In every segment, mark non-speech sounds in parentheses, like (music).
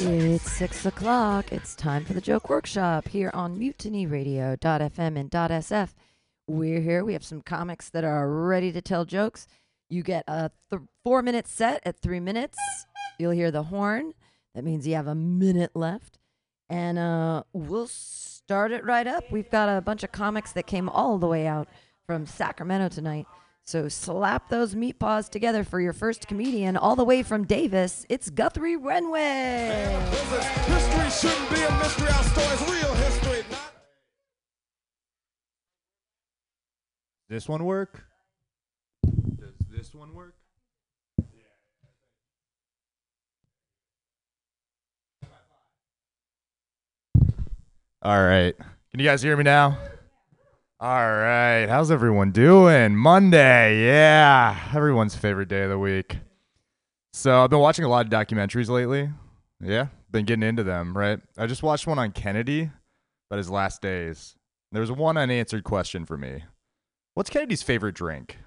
It's six o'clock. It's time for the joke workshop here on mutinyradio.fm and .sf. We're here. We have some comics that are ready to tell jokes. You get a th- four minute set at three minutes. You'll hear the horn. That means you have a minute left. And uh, we'll start it right up. We've got a bunch of comics that came all the way out from Sacramento tonight. So slap those meat paws together for your first comedian, all the way from Davis. It's Guthrie Renway. History shouldn't be a mystery. Our story's real history. Not this one work? Does this one work? All right. Can you guys hear me now? All right. How's everyone doing? Monday. Yeah. Everyone's favorite day of the week. So, I've been watching a lot of documentaries lately. Yeah. Been getting into them, right? I just watched one on Kennedy about his last days. There was one unanswered question for me. What's Kennedy's favorite drink?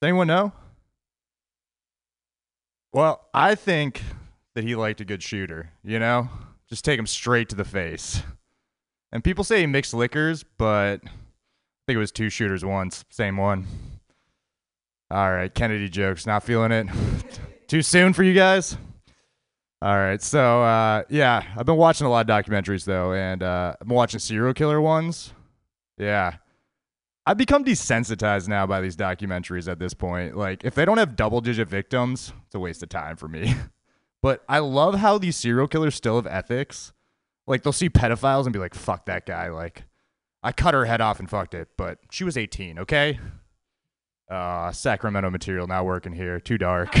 Does anyone know? Well, I think that he liked a good shooter, you know? Just take him straight to the face. And people say he mixed liquors, but think it was two shooters once, same one. All right, Kennedy jokes, not feeling it. (laughs) Too soon for you guys? All right, so uh, yeah, I've been watching a lot of documentaries though, and uh, been watching serial killer ones. Yeah, I've become desensitized now by these documentaries at this point. Like, if they don't have double digit victims, it's a waste of time for me. (laughs) but I love how these serial killers still have ethics. Like, they'll see pedophiles and be like, fuck that guy. Like, I cut her head off and fucked it, but she was 18, okay? Uh, Sacramento material not working here. Too dark. (laughs)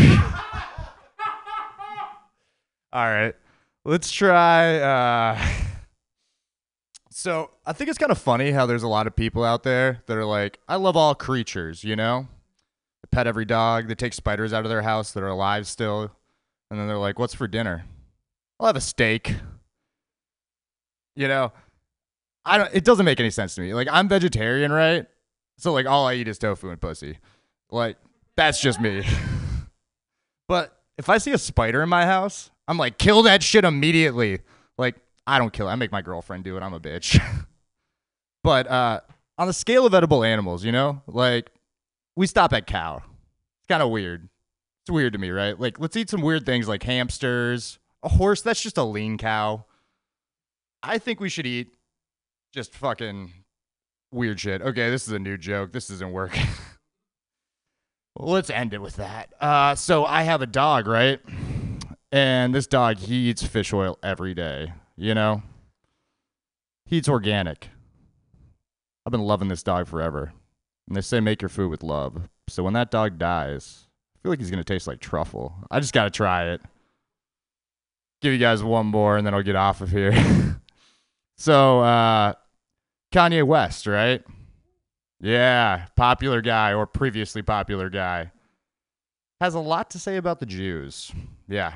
All right. Let's try. Uh, so I think it's kind of funny how there's a lot of people out there that are like, I love all creatures, you know? They pet every dog. They take spiders out of their house that are alive still. And then they're like, what's for dinner? I'll have a steak. You know, I don't, it doesn't make any sense to me. Like, I'm vegetarian, right? So, like, all I eat is tofu and pussy. Like, that's just me. (laughs) but if I see a spider in my house, I'm like, kill that shit immediately. Like, I don't kill it. I make my girlfriend do it. I'm a bitch. (laughs) but uh, on the scale of edible animals, you know, like we stop at cow. It's kind of weird. It's weird to me, right? Like, let's eat some weird things like hamsters. A horse, that's just a lean cow. I think we should eat just fucking weird shit. Okay, this is a new joke. This isn't working. (laughs) let's end it with that. Uh, so I have a dog, right? And this dog, he eats fish oil every day. You know, he eats organic. I've been loving this dog forever. And they say make your food with love. So when that dog dies, I feel like he's going to taste like truffle. I just got to try it. Give you guys one more and then I'll get off of here. (laughs) so, uh, Kanye West, right? Yeah, popular guy or previously popular guy. Has a lot to say about the Jews. Yeah.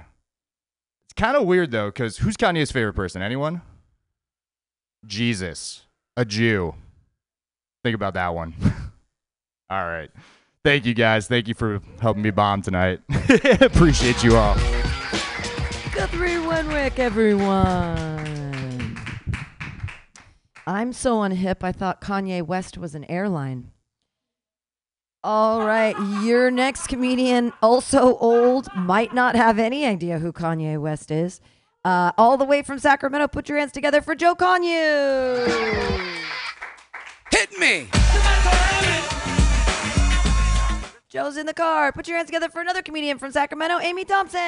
It's kind of weird though, because who's Kanye's favorite person? Anyone? Jesus, a Jew. Think about that one. (laughs) all right. Thank you guys. Thank you for helping me bomb tonight. (laughs) Appreciate you all. Guthrie Wenwick, everyone. I'm so unhip, I thought Kanye West was an airline. All right, your next comedian, also old, might not have any idea who Kanye West is. Uh, all the way from Sacramento, put your hands together for Joe Conyu. Hit me! Joe's in the car. Put your hands together for another comedian from Sacramento, Amy Thompson.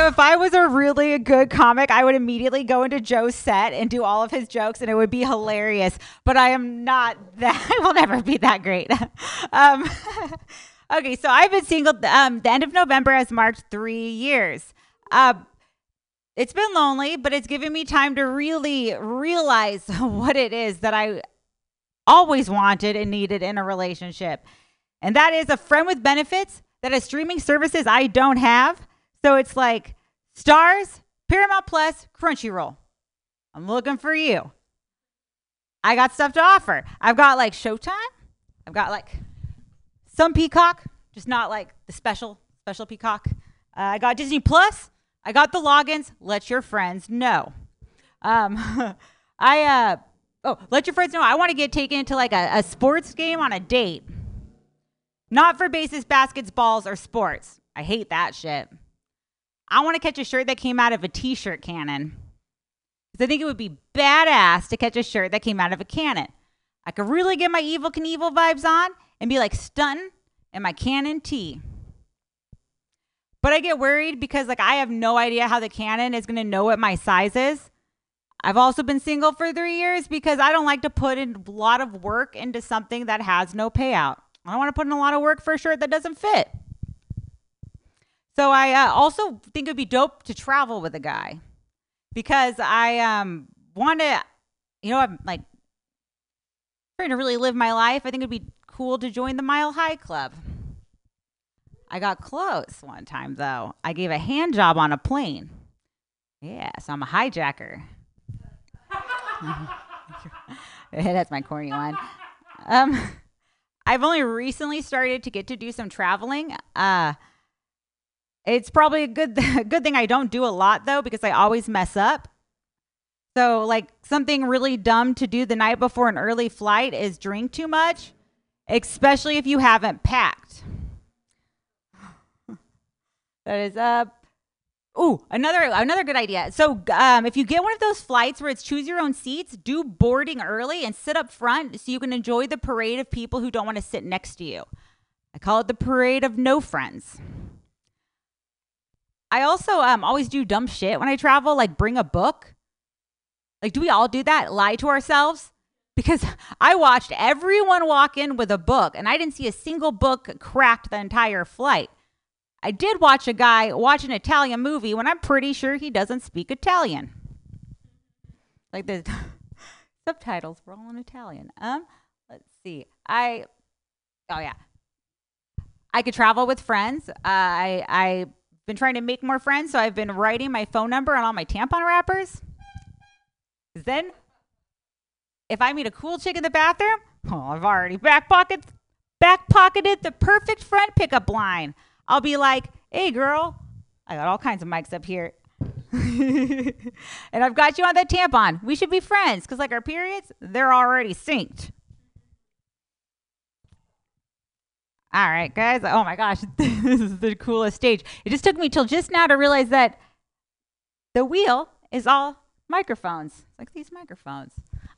So if I was a really good comic, I would immediately go into Joe's set and do all of his jokes, and it would be hilarious. But I am not that. (laughs) I will never be that great. (laughs) um, (laughs) okay, so I've been single. Um, the end of November has marked three years. Uh, it's been lonely, but it's given me time to really realize what it is that I always wanted and needed in a relationship. And that is a friend with benefits that has streaming services I don't have. So it's like Starz, Paramount Plus, Crunchyroll. I'm looking for you. I got stuff to offer. I've got like Showtime. I've got like some Peacock, just not like the special special Peacock. Uh, I got Disney Plus. I got the logins. Let your friends know. Um, (laughs) I uh oh, let your friends know. I want to get taken to like a, a sports game on a date. Not for bases, baskets, balls, or sports. I hate that shit. I want to catch a shirt that came out of a t-shirt cannon. Because I think it would be badass to catch a shirt that came out of a cannon. I could really get my Evel Knievel vibes on and be like stunting in my cannon tee. But I get worried because like I have no idea how the cannon is gonna know what my size is. I've also been single for three years because I don't like to put in a lot of work into something that has no payout. I don't want to put in a lot of work for a shirt that doesn't fit. So I uh, also think it'd be dope to travel with a guy because I um want to, you know, I'm like trying to really live my life. I think it'd be cool to join the Mile High Club. I got close one time though. I gave a hand job on a plane. Yeah, so I'm a hijacker. (laughs) That's my corny one. Um, I've only recently started to get to do some traveling. Uh, it's probably a good a (laughs) good thing I don't do a lot though because I always mess up. So like something really dumb to do the night before an early flight is drink too much, especially if you haven't packed. (sighs) that is up. Ooh, another another good idea. So, um, if you get one of those flights where it's choose your own seats, do boarding early and sit up front so you can enjoy the parade of people who don't want to sit next to you. I call it the parade of no friends. I also um, always do dumb shit when I travel, like bring a book. Like, do we all do that? Lie to ourselves? Because (laughs) I watched everyone walk in with a book and I didn't see a single book cracked the entire flight. I did watch a guy watch an Italian movie when I'm pretty sure he doesn't speak Italian. Like the (laughs) subtitles were all in Italian. Um, let's see. I oh yeah. I could travel with friends. Uh, I I've been trying to make more friends, so I've been writing my phone number on all my tampon wrappers. 'Cause then, if I meet a cool chick in the bathroom, oh, I've already back pocket back pocketed the perfect friend pickup line. I'll be like, hey, girl, I got all kinds of mics up here. (laughs) and I've got you on that tampon. We should be friends because, like, our periods, they're already synced. All right, guys. Oh my gosh, (laughs) this is the coolest stage. It just took me till just now to realize that the wheel is all microphones. It's like these microphones.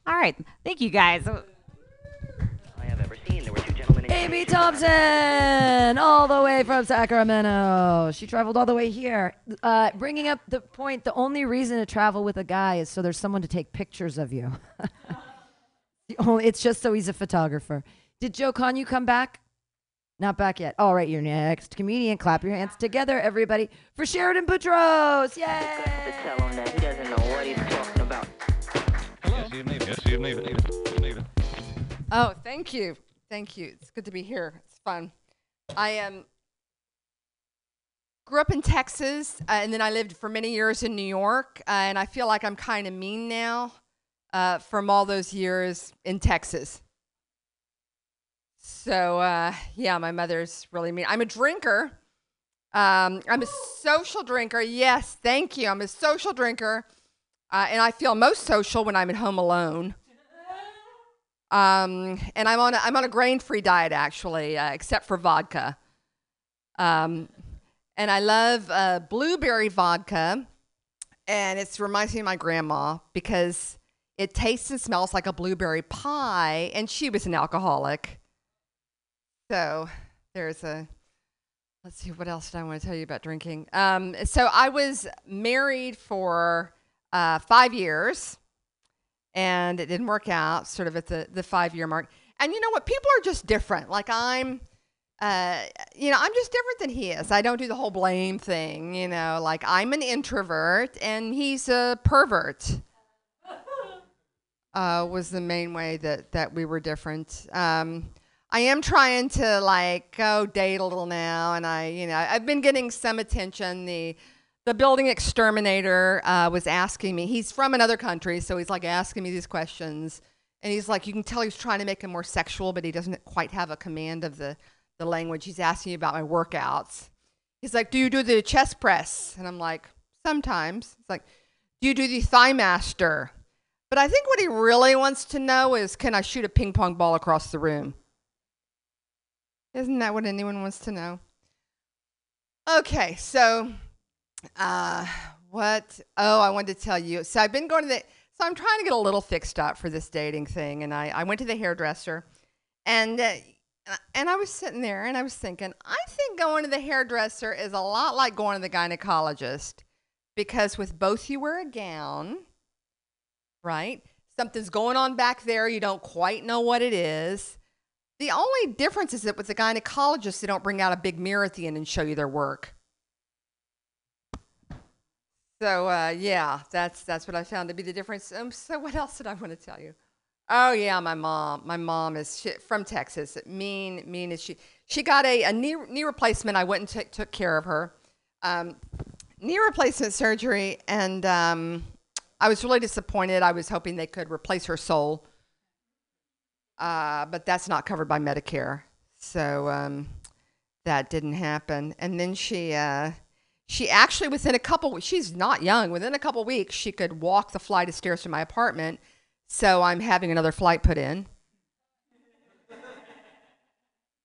All right. Thank you, guys. I have ever seen. There were two gentlemen Amy Thompson, all the way from Sacramento. She traveled all the way here. Uh, bringing up the point, the only reason to travel with a guy is so there's someone to take pictures of you. (laughs) The only- it's just so he's a photographer. Did Joe Con you come back? Not back yet. All right, your next comedian. Clap your hands together, everybody, for Sheridan Boutros. Yay! tell him that he doesn't know what he's talking about. Oh, thank you. Thank you. It's good to be here. It's fun. I um, grew up in Texas, uh, and then I lived for many years in New York, uh, and I feel like I'm kind of mean now uh, from all those years in Texas. So, uh, yeah, my mother's really mean. I'm a drinker. Um, I'm a social drinker. Yes, thank you. I'm a social drinker, uh, and I feel most social when I'm at home alone. Um, and I'm on a, I'm on a grain-free diet actually, uh, except for vodka. Um, and I love uh, blueberry vodka, and it reminds me of my grandma because it tastes and smells like a blueberry pie, and she was an alcoholic. So there's a. Let's see, what else did I want to tell you about drinking? Um, so I was married for uh, five years and it didn't work out sort of at the, the five year mark. And you know what? People are just different. Like I'm, uh, you know, I'm just different than he is. I don't do the whole blame thing, you know, like I'm an introvert and he's a pervert. (laughs) Uh, was the main way that, that we were different. Um, I am trying to like go date a little now, and I, you know, I've been getting some attention. The the building exterminator uh, was asking me. He's from another country, so he's like asking me these questions, and he's like, you can tell he's trying to make him more sexual, but he doesn't quite have a command of the the language. He's asking me about my workouts. He's like, "Do you do the chest press?" And I'm like, "Sometimes." It's like, "Do you do the thigh master?" But I think what he really wants to know is, "Can I shoot a ping pong ball across the room?" Isn't that what anyone wants to know? Okay, so uh, what? Oh, I wanted to tell you. So I've been going to the. So I'm trying to get a little fixed up for this dating thing, and I, I went to the hairdresser, and uh, and I was sitting there and I was thinking, I think going to the hairdresser is a lot like going to the gynecologist, because with both you wear a gown, right? Something's going on back there. You don't quite know what it is. The only difference is that with the gynecologist, they don't bring out a big mirror at the end and show you their work. So uh, yeah, that's that's what I found to be the difference. Um, so what else did I want to tell you? Oh yeah, my mom. My mom is she, from Texas. Mean, mean is she? She got a, a knee knee replacement. I went and took took care of her. Um, knee replacement surgery, and um, I was really disappointed. I was hoping they could replace her soul, uh, but that's not covered by Medicare, so um, that didn't happen. And then she. Uh, she actually within a couple she's not young. Within a couple weeks she could walk the flight of stairs to my apartment. So i'm having another flight put in. (laughs)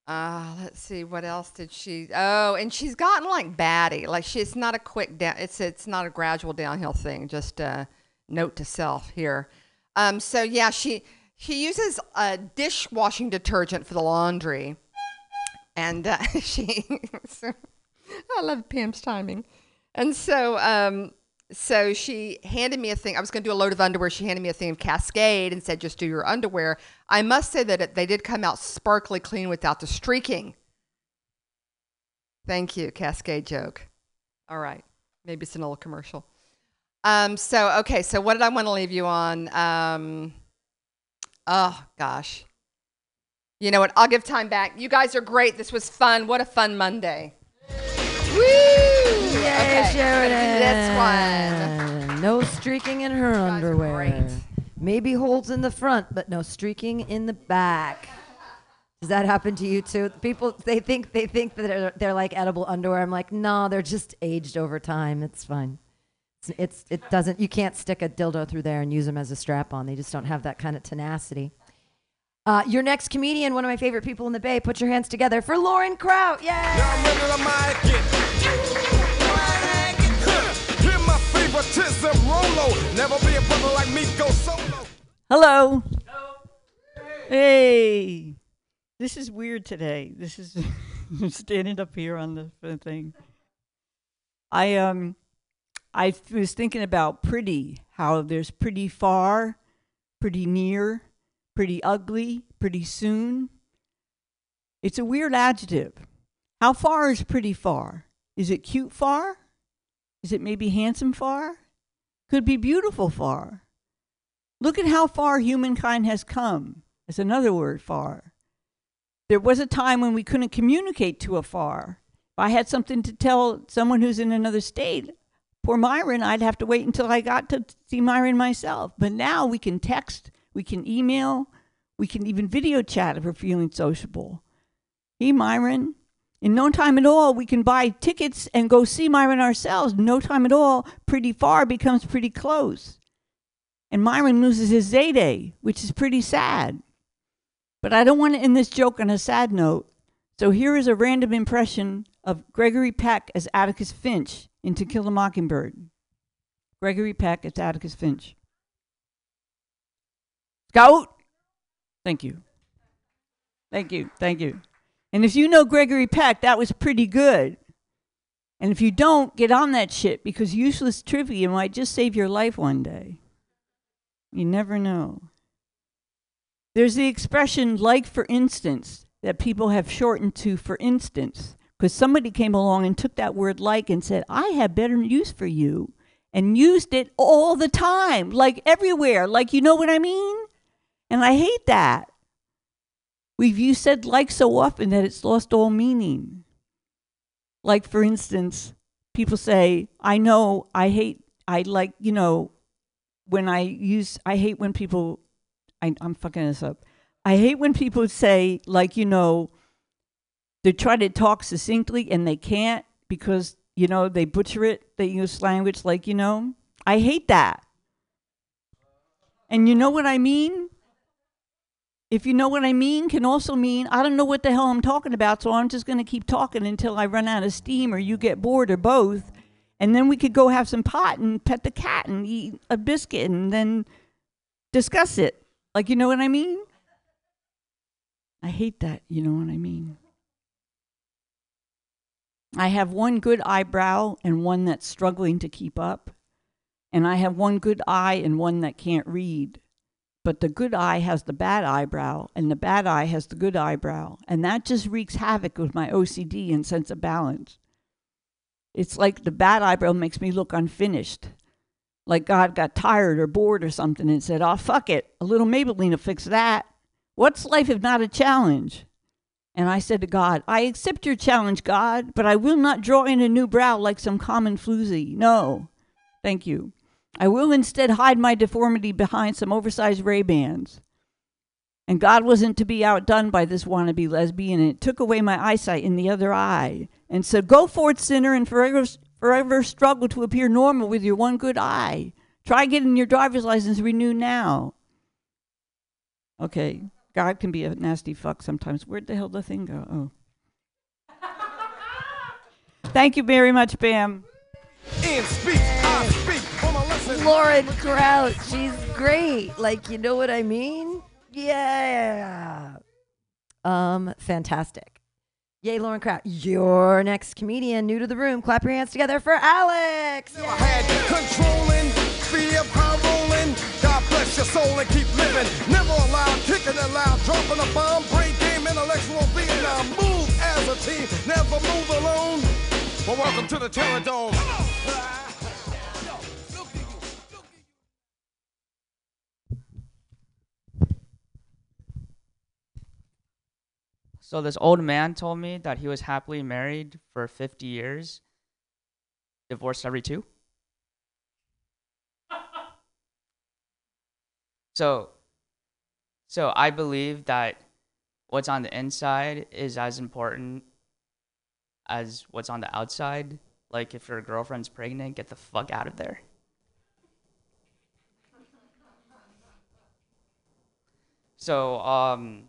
Uh, let's see what else did she oh and she's gotten like batty. Like she's not a quick down it's it's not a gradual downhill thing. Just a note to self here. Um, so yeah she she uses a dishwashing detergent for the laundry and uh, (laughs) she so, I love Pam's timing. And so, um, so she handed me a thing. I was going to do a load of underwear. She handed me a thing of Cascade and said, "Just do your underwear." I must say that it, they did come out sparkly clean without the streaking. Thank you, Cascade joke. All right, maybe it's an old commercial. Um, so okay, so what did I want to leave you on? Um, oh gosh, you know what? I'll give time back. You guys are great. This was fun. What a fun Monday. Woo! Yay, Okay, Sheridan. This one. No streaking in her underwear. Maybe holes in the front, but no streaking in the back. Does that happen to you too? People they think they think that they're, they're like edible underwear. I'm like, no, they're just aged over time. It's fine. It's, it's it doesn't. You can't stick a dildo through there and use them as a strap on. They just don't have that kind of tenacity. Uh, your next comedian, one of my favorite people in the Bay. Put your hands together for Lauren Kraut. Yay! Now I'm ready to mic it. Hear my favoritism, Rolo. Never be a brother like me, go solo. Hello. Hey. This is weird today. This is (laughs) standing up here on the thing. I um I was thinking about pretty, how there's pretty far, pretty near, pretty ugly, pretty soon. It's a weird adjective. How far is pretty far? Is it cute far? Is it maybe handsome far? Could be beautiful far. Look at how far humankind has come. That's another word, far. There was a time when we couldn't communicate to afar. If I had something to tell someone who's in another state, poor Myron, I'd have to wait until I got to see Myron myself. But now we can text, we can email, we can even video chat if we're feeling sociable. Hey, Myron. In no time at all, we can buy tickets and go see Myron ourselves. No time at all, pretty far becomes pretty close. And Myron loses his Zayday, which is pretty sad. But I don't want to end this joke on a sad note. So here is a random impression of Gregory Peck as Atticus Finch in To Kill a Mockingbird. Gregory Peck as Atticus Finch. Scout! Thank you. Thank you. Thank you. And if you know Gregory Peck, that was pretty good. And if you don't, get on that shit because useless trivia might just save your life one day. You never know. There's the expression like for instance that people have shortened to for instance because somebody came along and took that word like and said, I have better use for you and used it all the time, like everywhere, like you know what I mean? And I hate that. We've used said like so often that it's lost all meaning. Like, for instance, people say, I know I hate, I like, you know, when I use, I hate when people, I, I'm fucking this up. I hate when people say, like, you know, they try to talk succinctly and they can't because you know they butcher it. They use language like you know. I hate that. And you know what I mean? If you know what I mean, can also mean I don't know what the hell I'm talking about, so I'm just going to keep talking until I run out of steam or you get bored or both. And then we could go have some pot and pet the cat and eat a biscuit and then discuss it. Like, you know what I mean? I hate that. You know what I mean? I have one good eyebrow and one that's struggling to keep up. And I have one good eye and one that can't read. But the good eye has the bad eyebrow, and the bad eye has the good eyebrow. And that just wreaks havoc with my OCD and sense of balance. It's like the bad eyebrow makes me look unfinished. Like God got tired or bored or something and said, Oh, fuck it. A little Maybelline will fix that. What's life if not a challenge? And I said to God, I accept your challenge, God, but I will not draw in a new brow like some common floozy. No. Thank you. I will instead hide my deformity behind some oversized Ray-Bans. And God wasn't to be outdone by this wannabe lesbian, and it took away my eyesight in the other eye. And said, Go forth, sinner, and forever, forever struggle to appear normal with your one good eye. Try getting your driver's license renewed now. Okay, God can be a nasty fuck sometimes. Where'd the hell the thing go? Oh. (laughs) Thank you very much, Bam. In speech, I speak for my lesson. Lauren Kraut, she's great. Like, you know what I mean? Yeah. Um, fantastic. Yay, Lauren Kraut. Your next comedian, new to the room. Clap your hands together for Alex. Bless your soul and keep living. Never allowed kicking it loud, dropping a bomb, brain game, intellectual Vietnam. Move as a team, never move alone. Well, welcome to the Terror Dome. So this old man told me that he was happily married for 50 years, divorced every two. So so I believe that what's on the inside is as important as what's on the outside. Like if your girlfriend's pregnant, get the fuck out of there. So um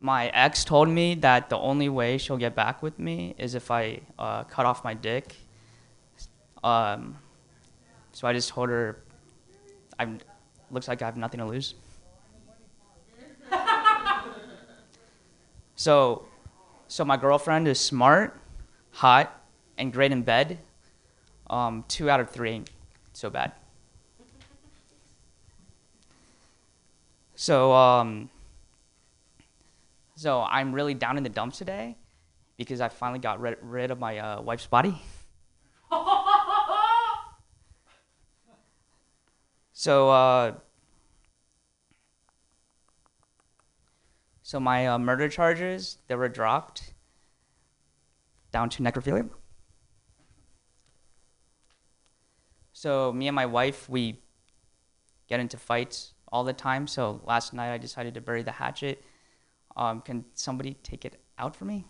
my ex told me that the only way she'll get back with me is if I uh, cut off my dick. Um, so I just told her, I'm. Looks like I have nothing to lose. (laughs) so, so my girlfriend is smart, hot, and great in bed. Um, two out of three ain't so bad. So, um, so I'm really down in the dumps today because I finally got rid, rid of my uh, wife's body. (laughs) so, uh, so my uh, murder charges they were dropped down to necrophilia. So me and my wife we get into fights all the time. So last night I decided to bury the hatchet. Um, can somebody take it out for me?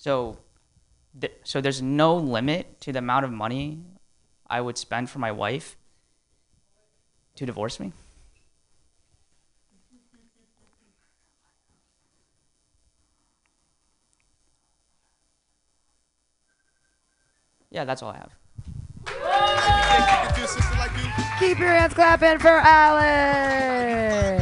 So, th- so there's no limit to the amount of money I would spend for my wife to divorce me. Yeah, that's all I have. Keep your hands clapping for Alex,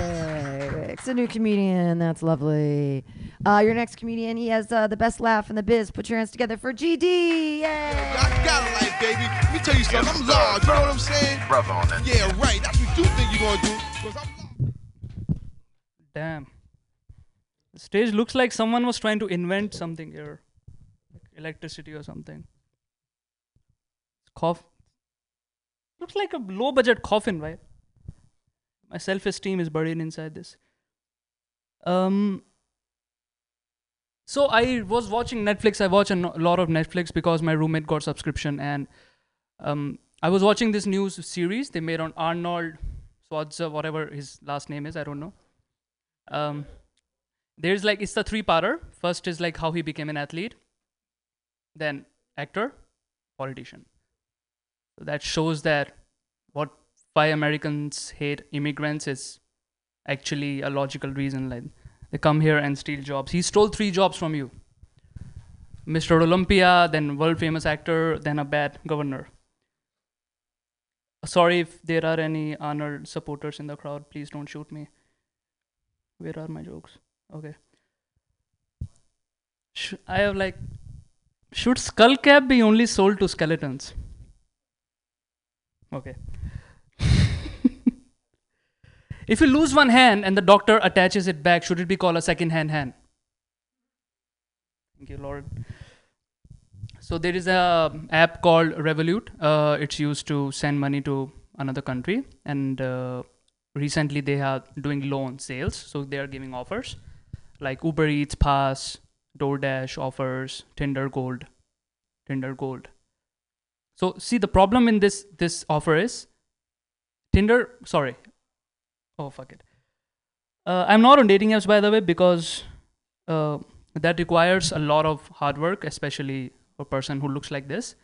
a new comedian. That's lovely. Uh, your next comedian, he has uh, the best laugh in the biz. Put your hands together for GD. Yay! I got it, like, baby. Let me tell you something. I'm large. You know what I'm saying? Brother on that. Yeah, right. That's what you think you're gonna do. 'Cause I'm Damn. The stage looks like someone was trying to invent something here, like electricity or something. Cough. Looks like a low budget coffin, right? My self esteem is buried inside this. Um. So I was watching Netflix. I watch a lot of Netflix because my roommate got subscription, and Um, I was watching this news series they made on Arnold Schwarzenegger, whatever his last name is, I don't know. Um, there's like it's the three-parter. First is like how he became an athlete, then actor, politician. So that shows that what why Americans hate immigrants is actually a logical reason. Like they come here and steal jobs. He stole three jobs from you. Mr. Olympia, then world famous actor, then a bad governor. Sorry if there are any honored supporters in the crowd. Please don't shoot me. Where are my jokes? Okay. Sh- I have like, should skull cap be only sold to skeletons? Okay. If you lose one hand and the doctor attaches it back, should it be called a second hand hand? Thank you, Lord. So there is a app called Revolut. Uh, it's used to send money to another country, and uh, recently they are doing loan sales. So they are giving offers like Uber Eats Pass, DoorDash offers, Tinder Gold, Tinder Gold. So see the problem in this this offer is Tinder. Sorry. Oh fuck it. Uh, I'm not on dating apps by the way because uh, that requires a lot of hard work, especially for a person who looks like this.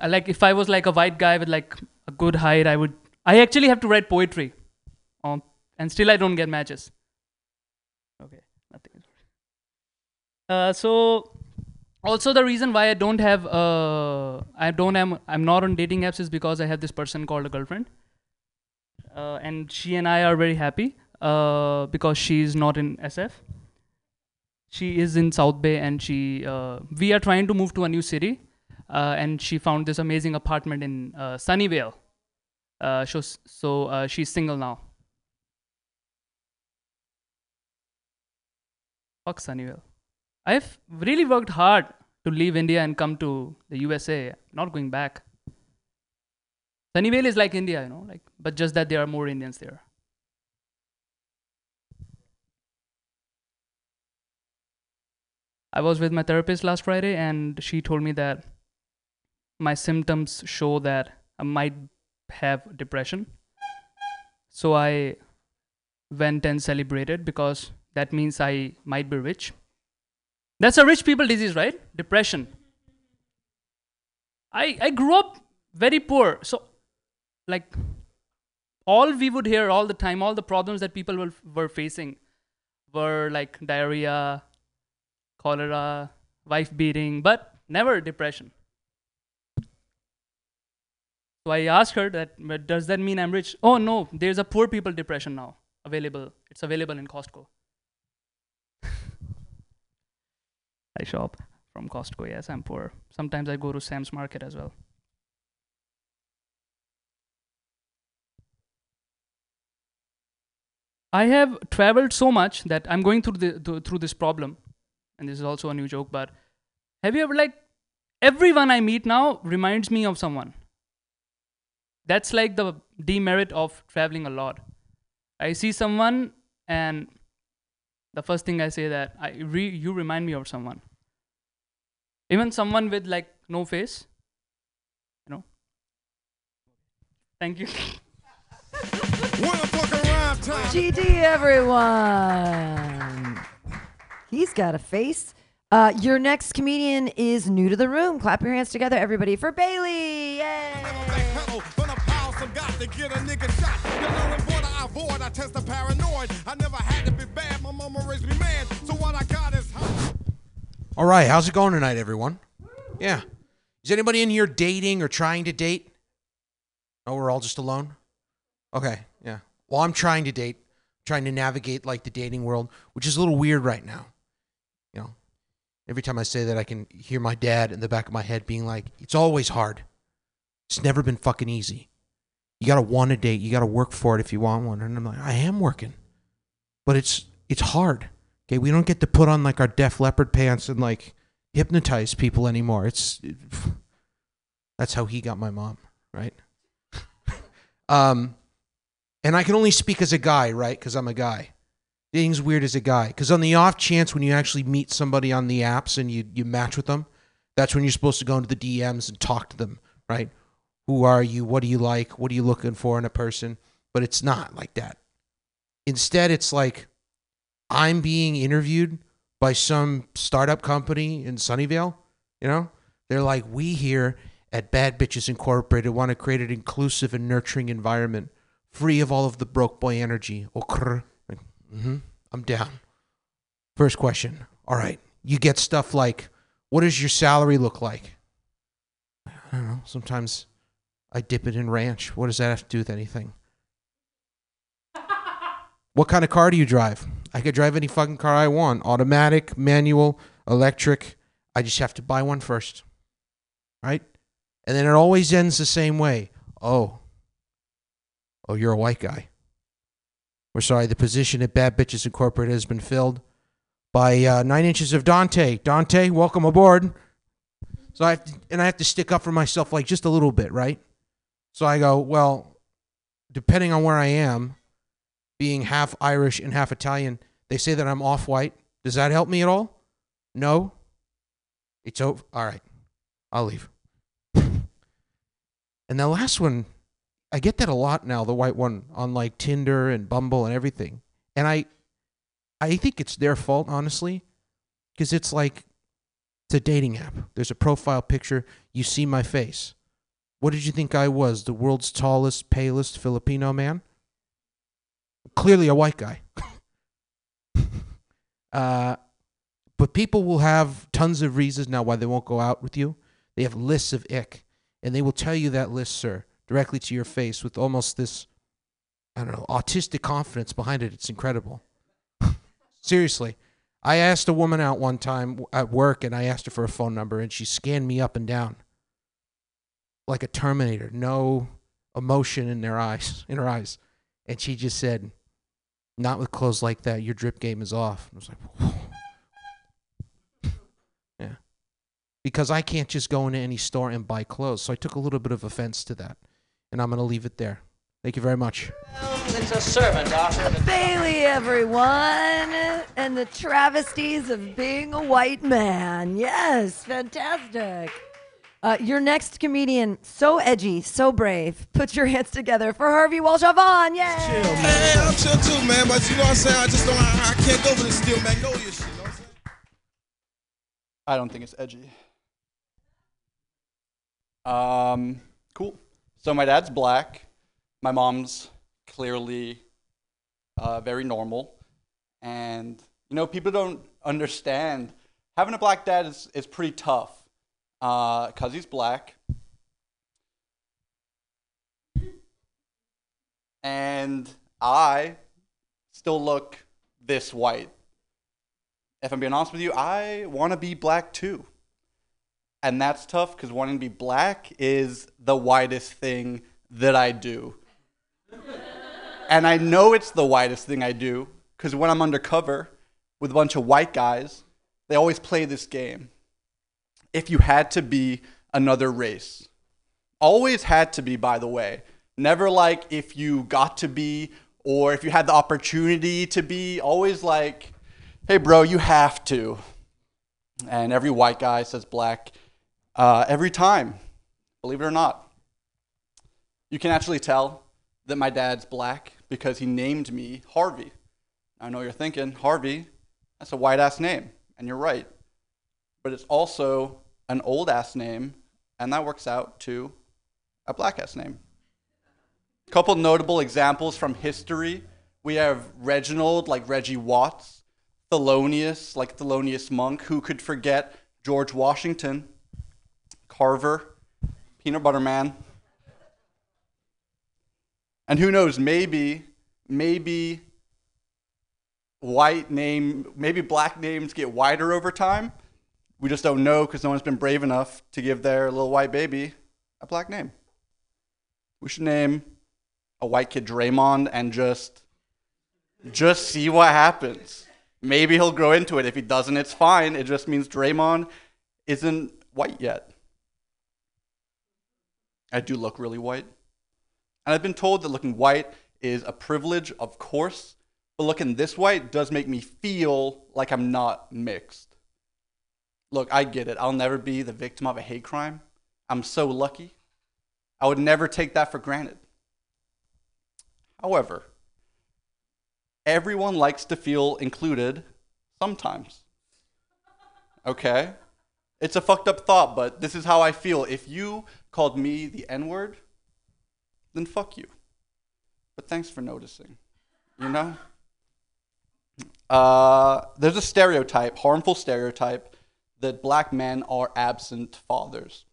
I like if I was like a white guy with like a good height, I would. I actually have to write poetry, um, and still I don't get matches. Okay, nothing. Uh, so also the reason why I don't have uh I don't am I'm not on dating apps is because I have this person called a girlfriend, uh, and she and I are very happy uh because she's not in SF she is in South Bay and she uh, we are trying to move to a new city uh, and she found this amazing apartment in uh, Sunnyvale. Uh, so so she's single now. Fuck Sunnyvale. I've really worked hard to leave India and come to the USA. Not going back. Sunnyvale is like India, you know, like but just that there are more Indians there. I was with my therapist last Friday, and she told me that my symptoms show that I might have depression. So I went and celebrated because that means I might be rich. That's a rich people disease, right? Depression. I I grew up very poor, so like all we would hear all the time, all the problems that people were, were facing were like diarrhea, cholera, wife beating, but never depression. So I asked her that, does that mean I'm rich? Oh no, there's a poor people depression now available. It's available in Costco. (laughs) I shop from Costco. Yes, I'm poor. Sometimes I go to Sam's Market as well. I have traveled so much that I'm going through the th- through this problem, and this is also a new joke. But have you ever like everyone I meet now reminds me of someone? That's like the demerit of traveling a lot. I see someone, and the first thing I say that I re- you remind me of someone. Even someone with like no face, you know. Thank you. (laughs) GD, everyone. He's got a face. Uh, your next comedian is new to the room. Clap your hands together, everybody, for Bailey. Yay! got to get a nigga shot. You know, in border I avoid, I test the paranoid. I never had to be bad, my mama raised me man. So what I got is All right, how's it going tonight, everyone? Yeah. Is anybody in here dating or trying to date? Oh, we're all just alone? Okay, yeah. Well, I'm trying to date, trying to navigate like the dating world, which is a little weird right now. You know, every time I say that, I can hear my dad in the back of my head being like, it's always hard. It's never been fucking easy. You gotta want a date. You gotta work for it if you want one. And I'm like, I am working, but it's it's hard. Okay, we don't get to put on like our Def Leppard pants and like hypnotize people anymore. It's it, (sighs) that's how he got my mom, right? (laughs) um, and I can only speak as a guy, right? Because I'm a guy. Dating's weird as a guy. Because on the off chance when you actually meet somebody on the apps and you you match with them, that's when you're supposed to go into the DMs and talk to them, right? Who are you? What do you like? What are you looking for in a person? But it's not like that. Instead, it's like I'm being interviewed by some startup company in Sunnyvale. You know, they're like, we here at Bad Bitches Incorporated want to create an inclusive and nurturing environment, free of all of the broke boy energy. Okay, mm-hmm, I'm down. First question. All right, you get stuff like, what does your salary look like? I don't know. Sometimes I dip it in ranch. What does that have to do with anything? (laughs) What kind of car do you drive? I could drive any fucking car I want automatic, manual, electric. I just have to buy one first. Right? And then it always ends the same way. Oh. Oh, you're a white guy. We're sorry, the position at Bad Bitches Incorporated has been filled by uh, Nine Inches of Dante. Dante, welcome aboard. So I have to, and I have to stick up for myself like just a little bit, right? So I go, well, depending on where I am, being half Irish and half Italian, they say that I'm off white. Does that help me at all? No. It's over. All right. I'll leave. (laughs) And the last one, I get that a lot now, the white one on like Tinder and Bumble and everything. And I I think it's their fault, honestly, because it's like it's a dating app. There's a profile picture, you see my face. What did you think I was? The world's tallest, palest Filipino man? Clearly a white guy. (laughs) uh, but people will have tons of reasons now why they won't go out with you. They have lists of ick, and they will tell you that list, sir, directly to your face with almost this, I don't know, autistic confidence behind it. It's incredible. (laughs) Seriously. I asked a woman out one time at work, and I asked her for a phone number, and she scanned me up and down like a Terminator, no emotion in their eyes, (laughs) in her eyes. And she just said, "Not with clothes like that. Your drip game is off." I was like, (laughs) "Yeah," because I can't just go into any store and buy clothes. So I took a little bit of offense to that, and I'm gonna leave it there. Thank you very much. It's a servant, Arthur. Bailey, everyone, and the travesties of being a white man. Yes, fantastic. Uh, your next comedian, so edgy, so brave. Put your hands together for Harvey Walshavon. Yay! Man, I'm chill too, man. But you know what I'm saying? I just don't. I, I can't go for this steel magnolia shit. You know what I'm saying? I don't think it's edgy. Um, cool. So my dad's black. My mom's clearly uh, very normal, and you know people don't understand having a black dad is is pretty tough because he's black. And I still look this white. If I'm being honest with you, I want to be black too. And that's tough because wanting to be black is the whitest thing that I do. and I know it's the whitest thing I do because when I'm undercover with a bunch of white guys, they always play this game. If you had to be another race, always had to be, by the way. Never like if you got to be or if you had the opportunity to be, always like, hey, bro, you have to. And every white guy says black uh, every time, believe it or not. You can actually tell that my dad's black because he named me Harvey. I know you're thinking, Harvey, that's a white ass name. And you're right. But it's also an old ass name, and that works out to a black ass name. A couple notable examples from history. We have Reginald, like Reggie Watts, Thelonious, like Thelonious Monk. Who could forget George Washington, Carver, Peanut Butter Man? And who knows, maybe, maybe white name, maybe black names get whiter over time. We just don't know because no one's been brave enough to give their little white baby a black name. We should name a white kid Draymond and just just see what happens. Maybe he'll grow into it. If he doesn't, it's fine. It just means Draymond isn't white yet. I do look really white. And I've been told that looking white is a privilege, of course, but looking this white does make me feel like I'm not mixed. Look, I get it. I'll never be the victim of a hate crime. I'm so lucky. I would never take that for granted. However, everyone likes to feel included sometimes. Okay? It's a fucked up thought, but this is how I feel. If you called me the N word, then fuck you. But thanks for noticing. You know? Uh, there's a stereotype, harmful stereotype, that black men are absent fathers.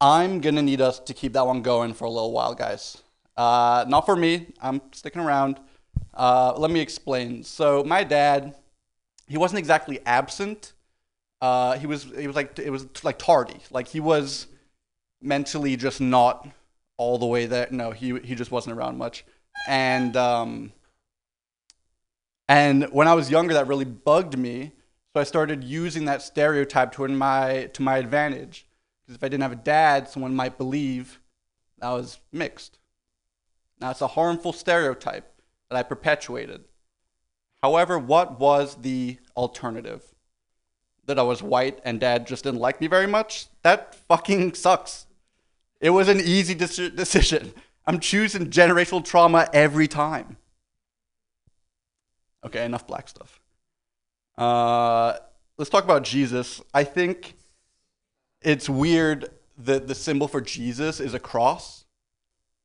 I'm gonna need us to keep that one going for a little while, guys. Uh, not for me. I'm sticking around. Uh, let me explain. So my dad, he wasn't exactly absent. Uh, he was. He was like. It was like tardy. Like he was mentally just not all the way there. No, he he just wasn't around much. And um, and when I was younger, that really bugged me. So I started using that stereotype to my to my advantage. Because if I didn't have a dad, someone might believe that I was mixed. Now it's a harmful stereotype that I perpetuated. However, what was the alternative? That I was white and dad just didn't like me very much? That fucking sucks. It was an easy deci- decision. I'm choosing generational trauma every time. Okay, enough black stuff. Uh, let's talk about Jesus. I think it's weird that the symbol for Jesus is a cross.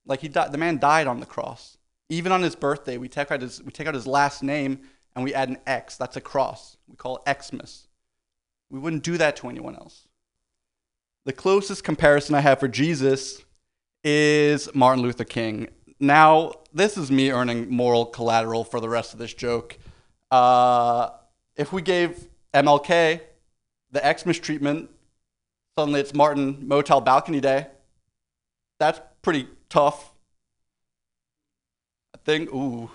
Like he died, the man died on the cross. Even on his birthday, we take out his we take out his last name and we add an X. That's a cross. We call it Xmas. We wouldn't do that to anyone else. The closest comparison I have for Jesus is Martin Luther King. Now, this is me earning moral collateral for the rest of this joke. Uh, if we gave MLK the Xmas treatment, suddenly it's Martin Motel Balcony Day. That's pretty tough. I think, ooh.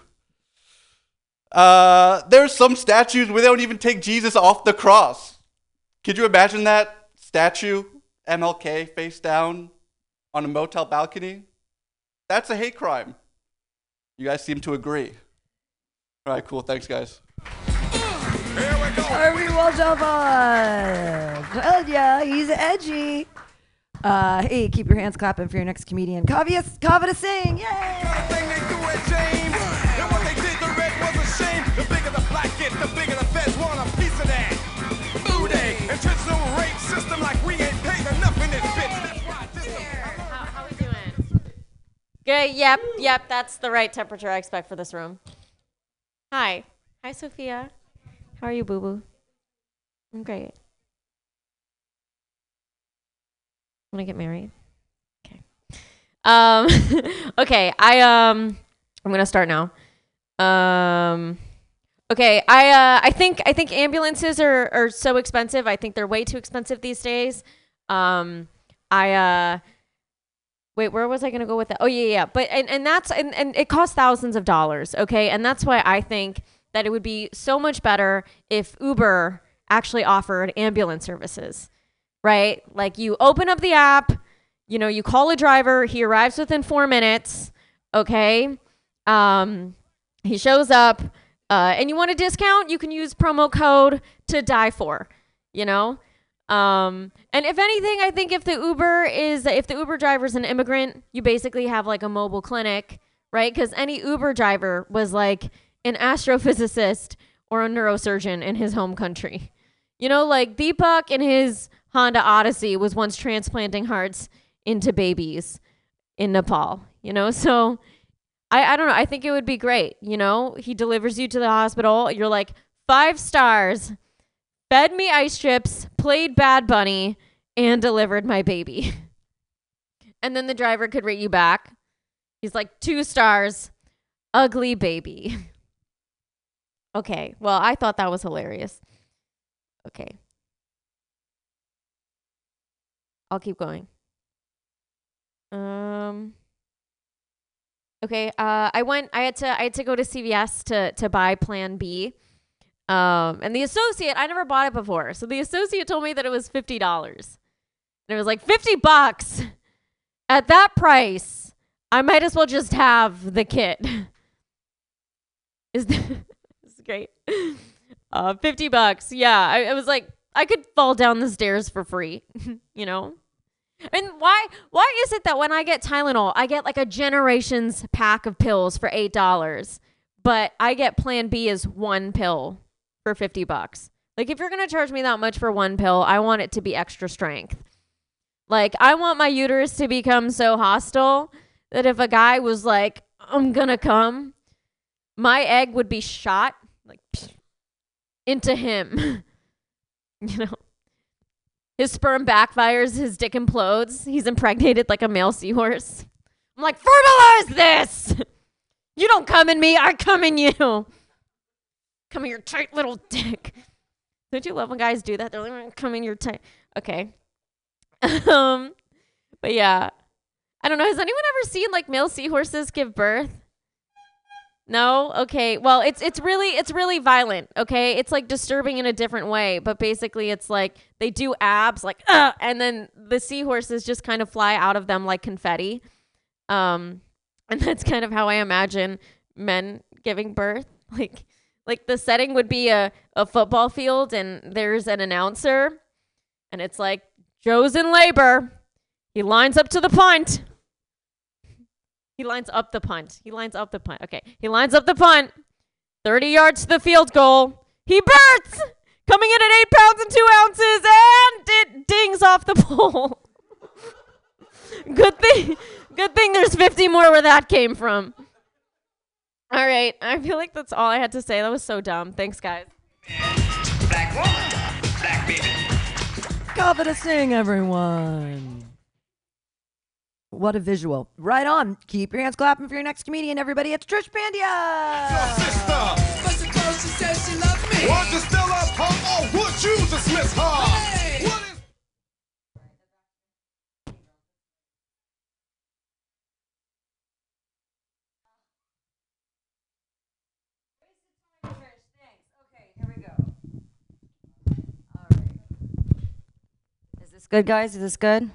Uh, there's some statues where they don't even take Jesus off the cross. Could you imagine that statue, MLK face down on a motel balcony? That's a hate crime. You guys seem to agree. All right, cool. Thanks, guys. Here we go. Harvey Waldhoff. Told ya, he's edgy. Uh, hey, keep your hands clapping for your next comedian. Kavya, Kavya to sing. Yay! Good. Yep. Yep. That's the right temperature I expect for this room. Hi. Hi, Sophia. How are you, Boo Boo? I'm great. Want to get married? Okay. Um. (laughs) okay. I um. I'm gonna start now. Um. Okay. I uh. I think I think ambulances are are so expensive. I think they're way too expensive these days. Um. I uh. Wait, where was I going to go with that? Oh yeah, yeah. But and and that's and and it costs thousands of dollars, okay? And that's why I think that it would be so much better if Uber actually offered ambulance services. Right? Like you open up the app, you know, you call a driver, he arrives within 4 minutes, okay? Um he shows up uh, and you want a discount, you can use promo code to die for, you know? Um, and if anything, I think if the Uber is, if the Uber driver is an immigrant, you basically have like a mobile clinic, right? Because any Uber driver was like an astrophysicist or a neurosurgeon in his home country. You know, like Deepak in his Honda Odyssey was once transplanting hearts into babies in Nepal, you know? So I, I don't know. I think it would be great. You know, he delivers you to the hospital. You're like, five stars fed me ice chips, played Bad Bunny, and delivered my baby. (laughs) and then the driver could rate you back. He's like, two stars, ugly baby. (laughs) okay, well, I thought that was hilarious. Okay. I'll keep going. Um Okay, uh I went I had to I had to go to CVS to to buy plan B. Um, and the associate, I never bought it before. So the associate told me that it was $50. And it was like 50 bucks. At that price, I might as well just have the kit. (laughs) Is (laughs) this is great. Uh, 50 bucks. Yeah. I, was like, I could fall down the stairs for free, (laughs) you know? And why why is it that when I get Tylenol, I get like a generations pack of pills for eight dollars, but I get Plan B as one pill for fifty bucks? Like if you're gonna charge me that much for one pill, I want it to be extra strength. Like I want my uterus to become so hostile that if a guy was like, "I'm gonna come," my egg would be shot like (sniffs) into him. (laughs) you know, his sperm backfires, his dick implodes. He's impregnated like a male seahorse. I'm like, fertilize this. (laughs) You don't come in me, I come in you. Come in your tight little (laughs) dick. Don't you love when guys do that? They're like, come in your tight. Okay. (laughs) um, but yeah, I don't know. Has anyone ever seen like male seahorses give birth? No? Okay. Well, it's it's really it's really violent, okay? It's like disturbing in a different way, but basically it's like they do abs like uh, and then the seahorses just kind of fly out of them like confetti. Um (laughs) and that's kind of how I imagine men giving birth. Like like the setting would be a a football field and there's an announcer and it's like Joe's in labor. He lines up to the punt. He lines up the punt. He lines up the punt. Okay. He lines up the punt. 30 yards to the field goal. He births! Coming in at 8 pounds and 2 ounces, and it dings off the (laughs) pole. good thing good thing there's 50 more where that came from. All right. I feel like that's all I had to say. That was so dumb. Thanks, guys. Confident sing, everyone. What a visual. Right on. Keep your hands clapping for your next comedian, everybody. It's Trish Pandia. Want to still up, punk, or would you dismiss her? What is Is this good, guys? Is this good?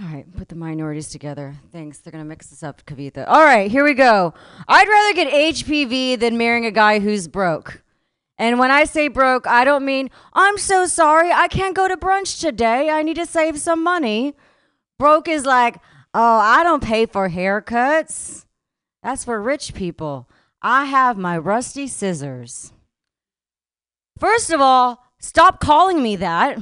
All right, put the minorities together. Thanks. They're going to mix this up, Kavitha. All right, here we go. I'd rather get HPV than marrying a guy who's broke. And when I say broke, I don't mean, I'm so sorry, I can't go to brunch today. I need to save some money. Broke is like, oh, I don't pay for haircuts. That's for rich people. I have my rusty scissors. First of all, stop calling me that.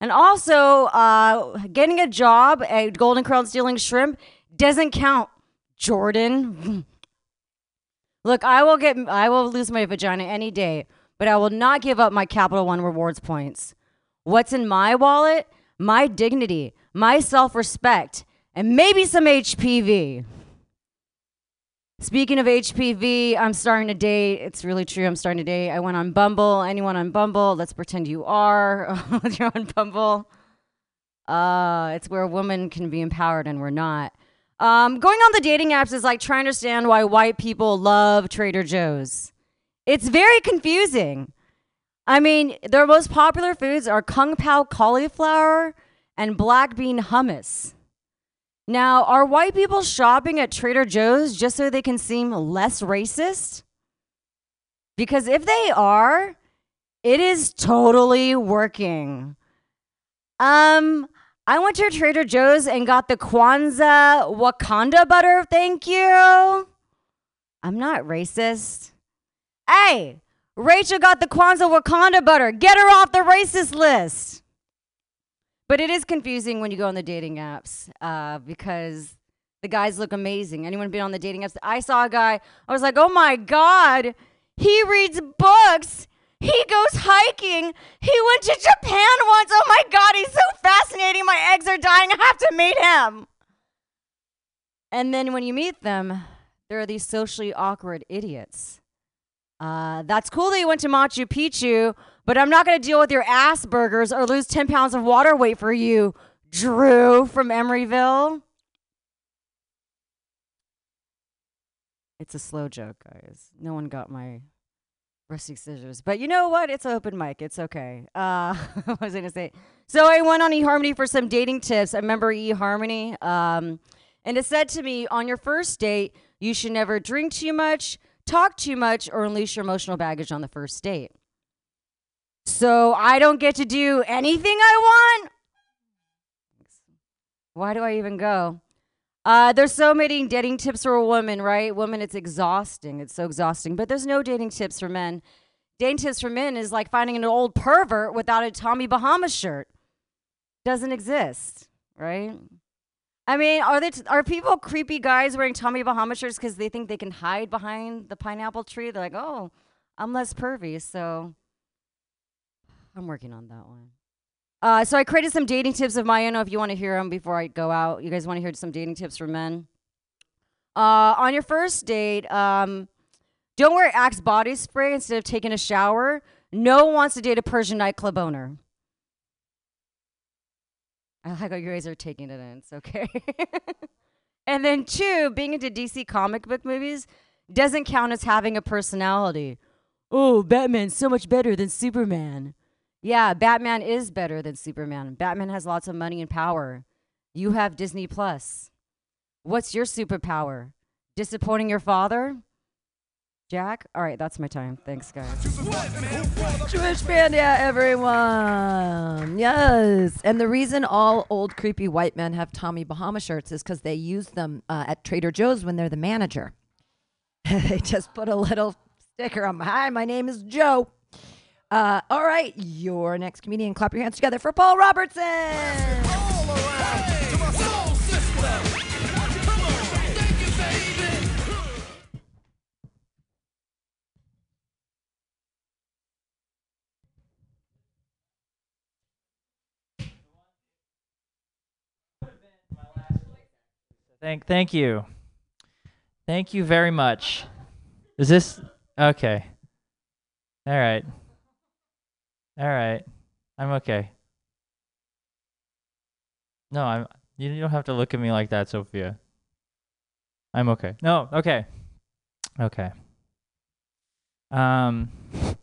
And also, uh, getting a job at Golden Crown Stealing Shrimp doesn't count, Jordan. Look, I will get, I will lose my vagina any day, but I will not give up my Capital One rewards points. What's in my wallet? My dignity, my self-respect, and maybe some HPV. Speaking of HPV, I'm starting to date. It's really true. I'm starting to date. I went on Bumble. Anyone on Bumble? Let's pretend you are. (laughs) You're on Bumble. Uh, it's where a woman can be empowered and we're not. Um, going on the dating apps is like trying to understand why white people love Trader Joe's. It's very confusing. I mean, their most popular foods are kung pao cauliflower and black bean hummus. Now, are white people shopping at Trader Joe's just so they can seem less racist? Because if they are, it is totally working. Um, I went to Trader Joe's and got the Kwanzaa Wakanda butter. Thank you. I'm not racist. Hey, Rachel got the Kwanzaa Wakanda butter. Get her off the racist list. But it is confusing when you go on the dating apps uh, because the guys look amazing. Anyone been on the dating apps? I saw a guy, I was like, oh my God, he reads books. He goes hiking. He went to Japan once. Oh my God, he's so fascinating. My eggs are dying. I have to meet him. And then when you meet them, there are these socially awkward idiots. Uh, that's cool that you went to Machu Picchu, but I'm not going to deal with your ass burgers or lose 10 pounds of water weight for you, Drew from Emeryville. It's a slow joke, guys. No one got my rusty scissors. But you know what? It's open mic. It's okay. Uh, (laughs) what was I going to say? So I went on eHarmony for some dating tips. I remember eHarmony. Um, and it said to me, on your first date, you should never drink too much, talk too much, or unleash your emotional baggage on the first date. So I don't get to do anything I want? Why do I even go? Uh, there's so many dating tips for a woman, right? Women, it's exhausting. It's so exhausting. But there's no dating tips for men. Dating tips for men is like finding an old pervert without a Tommy Bahama shirt. Doesn't exist, right? I mean, are they t- are people creepy guys wearing Tommy Bahama shirts because they think they can hide behind the pineapple tree? They're like, oh, I'm less pervy, so I'm working on that one. Uh, so I created some dating tips of my own. If you want to hear them before I go out, you guys want to hear some dating tips for men. Uh, on your first date, um, don't wear Axe body spray instead of taking a shower. No one wants to date a Persian nightclub owner. I like how you guys are taking it in. It's okay. (laughs) and then two, being into DC comic book movies doesn't count as having a personality. Oh, Batman's so much better than Superman. Yeah, Batman is better than Superman. Batman has lots of money and power. You have Disney Plus. What's your superpower? Disappointing your father? Jack? All right, that's my time. Thanks, guys. Jewish Bandia, everyone. Yes. And the reason all old creepy white men have Tommy Bahama shirts is because they use them uh, at Trader Joe's when they're the manager. (laughs) they just put a little sticker on. Hi, my name is Joe. Uh, all right, your next comedian. Clap your hands together for Paul Robertson. Thank, thank you. Thank you very much. Is this okay? All right. All right. I'm okay. No, I'm. You don't have to look at me like that, Sophia. I'm okay. No, okay. Okay. Um. (laughs)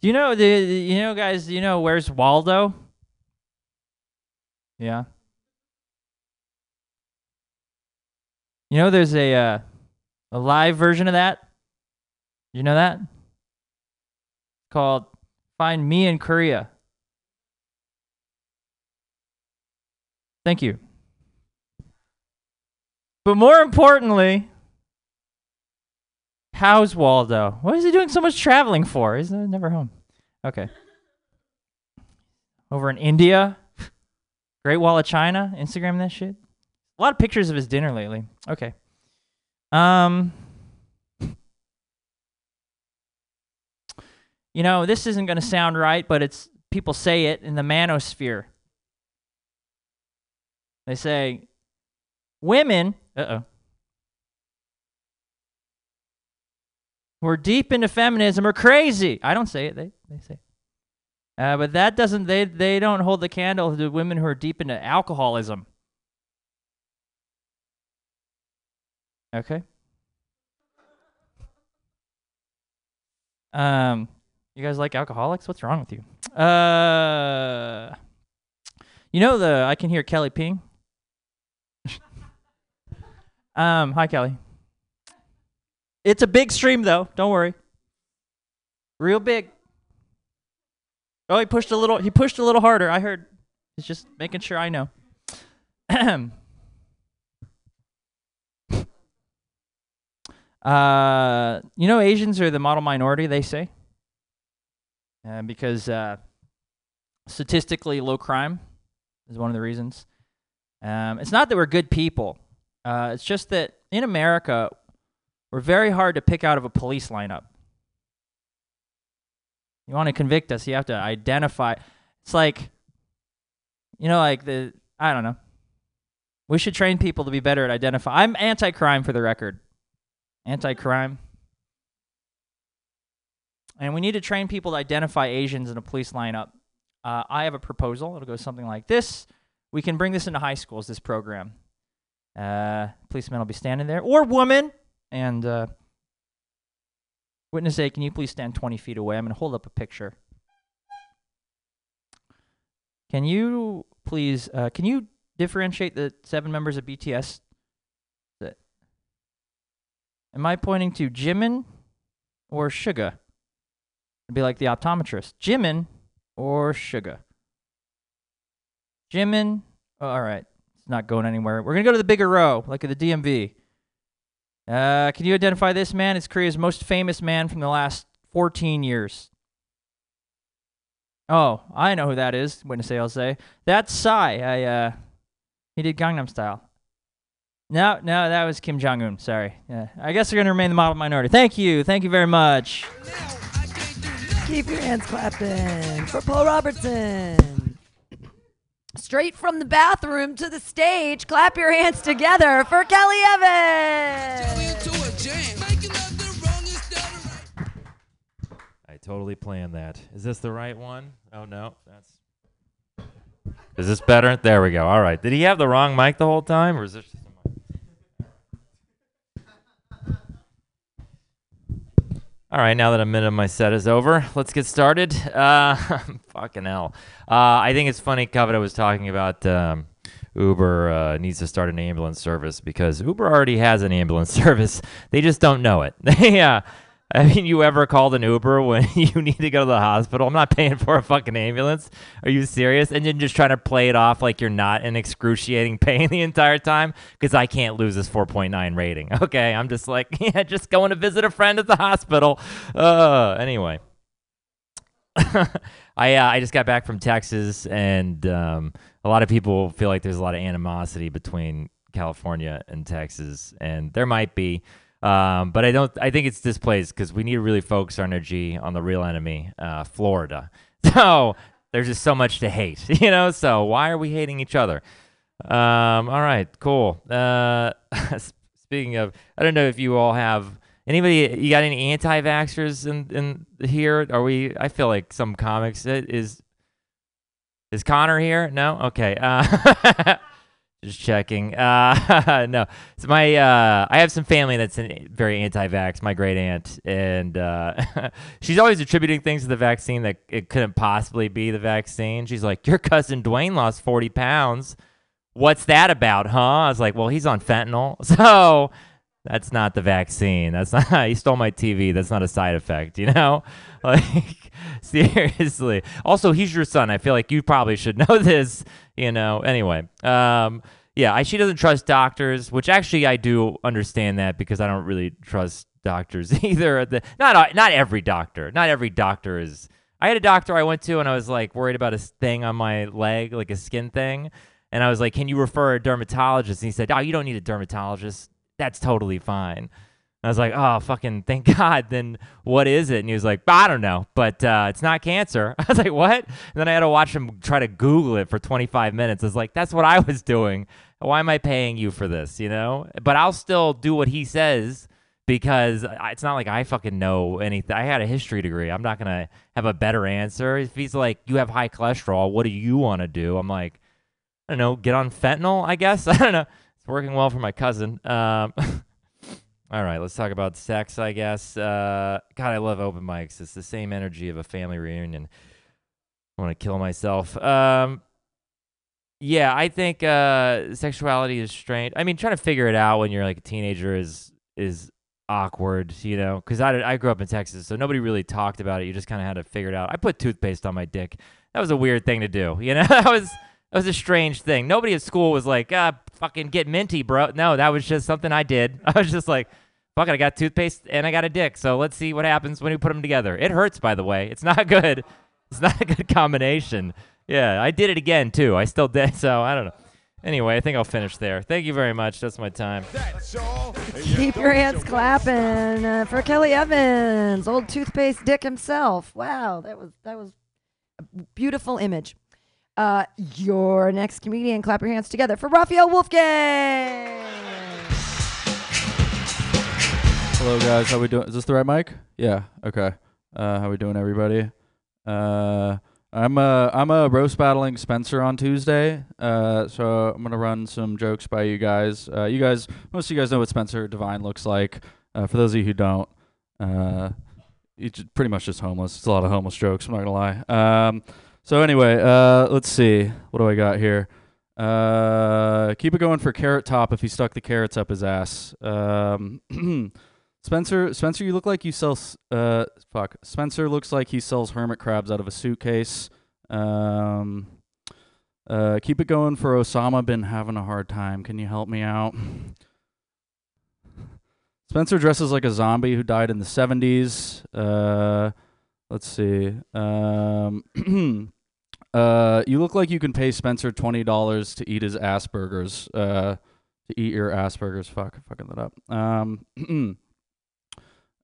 Do you know the you know guys, you know where's Waldo? Yeah. You know there's a uh, a live version of that? You know that? Called Find Me in Korea. Thank you. But more importantly, how's Waldo? What is he doing so much traveling for? He's never home. Okay. Over in India, Great Wall of China, Instagram that shit. A lot of pictures of his dinner lately. Okay. Um You know, this isn't going to sound right, but it's people say it in the manosphere. They say women, uh-oh. Who are deep into feminism are crazy. I don't say it, they they say. It. Uh, but that doesn't they they don't hold the candle to women who are deep into alcoholism. Okay. Um, you guys like alcoholics? What's wrong with you? Uh, you know the I can hear Kelly ping. (laughs) um, hi Kelly. It's a big stream though. Don't worry. Real big. Oh, he pushed a little. He pushed a little harder. I heard. He's just making sure I know. (clears throat) uh, you know, Asians are the model minority. They say, uh, because uh, statistically low crime is one of the reasons. Um, it's not that we're good people. Uh, it's just that in America, we're very hard to pick out of a police lineup. You want to convict us, you have to identify. It's like, you know, like the, I don't know. We should train people to be better at identify. I'm anti crime for the record. Anti crime. And we need to train people to identify Asians in a police lineup. Uh, I have a proposal. It'll go something like this. We can bring this into high schools, this program. Uh, policeman will be standing there, or woman, and uh, witness A, can you please stand 20 feet away? I'm going to hold up a picture. Can you please, uh, can you differentiate the seven members of BTS? Am I pointing to Jimin or Suga? It'd be like the optometrist. Jimin or Suga? Jimin. Oh, all right. It's not going anywhere. We're to go to the bigger row, like at the DMV. Uh, can you identify this man? It's Korea's most famous man from the last 14 years. Oh, I know who that is. Witness I'll say. That's Psy. I, uh, he did Gangnam Style. No, no, that was Kim Jong Un. Sorry. Yeah, I guess they're to remain the model minority. Thank you. Thank you very much. Keep your hands clapping for Paul Robertson. Straight from the bathroom to the stage, clap your hands together for Kelly Evans. I totally planned that. Is this the right one? Oh no, that's. Is this better? There we go. All right. Did he have the wrong mic the whole time, or is this? Just All right, now that a minute of my set is over, let's get started. (laughs) Uh, fucking hell. Uh, I think it's funny, Kavita was talking about um, Uber uh, needs to start an ambulance service because Uber already has an ambulance (laughs) service. They just don't know it. (laughs) yeah. (laughs) I mean, you ever called an Uber when (laughs) you need to go to the hospital? I'm not paying for a fucking ambulance. Are you serious? And then just trying to play it off like you're not in excruciating (laughs) pain the entire time because I can't lose this 4.9 rating. Okay, I'm just like, yeah, just going to visit a friend at the hospital. Uh, anyway. I uh, I just got back from Texas, and um, a lot of people feel like there's a lot of animosity between California and Texas, and there might be. Um, but I don't. I think it's displaced because we need to really focus our energy on the real enemy, uh, Florida. (laughs) So there's just so much to hate, (laughs) you know. So why are we hating each other? Um, all right, cool. Uh, (laughs) speaking of, I don't know if you all have anybody. You got any anti-vaxxers in in here? Are we? I feel like some comics is Is Connor here? No. Okay. Uh, just checking. (laughs) Uh, no, it's my. Uh, I have some family that's very anti-vax. My great aunt, and uh, (laughs) she's always attributing things to the vaccine that it couldn't possibly be the vaccine. She's like, "Your cousin Dwayne lost forty pounds. What's that about, huh?" I was like, "Well, he's on fentanyl, (laughs) so that's not the vaccine. That's not. (laughs) he stole my TV. That's not a side effect, you know." (laughs) Like (laughs) seriously. Also, he's your son. I feel like you probably should know this, you know. Anyway, um yeah, I, she doesn't trust doctors, which actually I do understand that because I don't really trust doctors either. The, not not every doctor. Not every doctor is I had a doctor I went to and I was like worried about a thing on my leg, like a skin thing. And I was like, "Can you refer a dermatologist?" And he said, "Oh, you don't need a dermatologist. That's totally fine." I was like, oh, fucking thank (laughs) God. Then what is it? And he was like, I don't know, but uh, it's not cancer. (laughs) I was like, what? And then I had to watch him try to Google it for 25 minutes. I was like, that's what I was doing. Why am I paying you for this? You know? But I'll still do what he says because it's not like I fucking know anything. I had a history degree. I'm not going to have a better answer. If he's like, you have high cholesterol, what do you want to do? I'm like, I don't know, get on fentanyl, I guess. (laughs) I don't know. It's working well for my cousin. Um, (laughs) All right, let's talk about sex, I guess. Uh, God, I love open mics. It's the same energy of a family reunion. I want to kill myself. Um, yeah, I think uh, sexuality is strange. I mean, trying to figure it out when you're like a teenager is is awkward, you know. Because I, I grew up in Texas, so nobody really talked about it. You just kind of had to figure it out. I put toothpaste on my dick. That was a weird thing to do, you know. (laughs) that was that was a strange thing. Nobody at school was like, ah, fucking get minty, bro. No, that was just something I did. (laughs) I was just like, fuck it, I got toothpaste and I got a dick. So let's see what happens when we put them together. It hurts, by the way. It's (laughs) not good. It's not a good combination. Yeah, I did it again too. I still did. (laughs) So I don't know. Anyway, I think I'll finish there. Thank you very much. That's my time. Keep your hands clapping uh, for Kelly Evans, old toothpaste dick himself. Wow, that was that was a beautiful image. Uh, your next comedian, clap your hands together for Raphael Wolfgang. Hello guys, how we doing? Is this the right mic? Yeah. Okay. Uh, how we doing, everybody? Uh, I'm uh I'm a roast battling Spencer on Tuesday. Uh, so I'm gonna run some jokes by you guys. Uh, you guys, most of you guys know what Spencer Divine looks like. Uh, for those of you who don't, uh, he's pretty much just homeless. It's a lot of homeless jokes. I'm not gonna lie. Um, so anyway, uh, let's see. What do I got here? Uh, keep it going for Carrot Top if he stuck the carrots up his ass. Um, (clears throat) Spencer, Spencer, you look like you sell. Uh, fuck. Spencer looks like he sells hermit crabs out of a suitcase. Um, uh, keep it going for Osama. Been having a hard time. Can you help me out? (laughs) Spencer dresses like a zombie who died in the seventies. Uh, let's see. Um, (clears throat) uh, you look like you can pay Spencer twenty dollars to eat his Asperger's. Uh, to eat your Asperger's. Fuck, fucking that up. Um. (clears throat)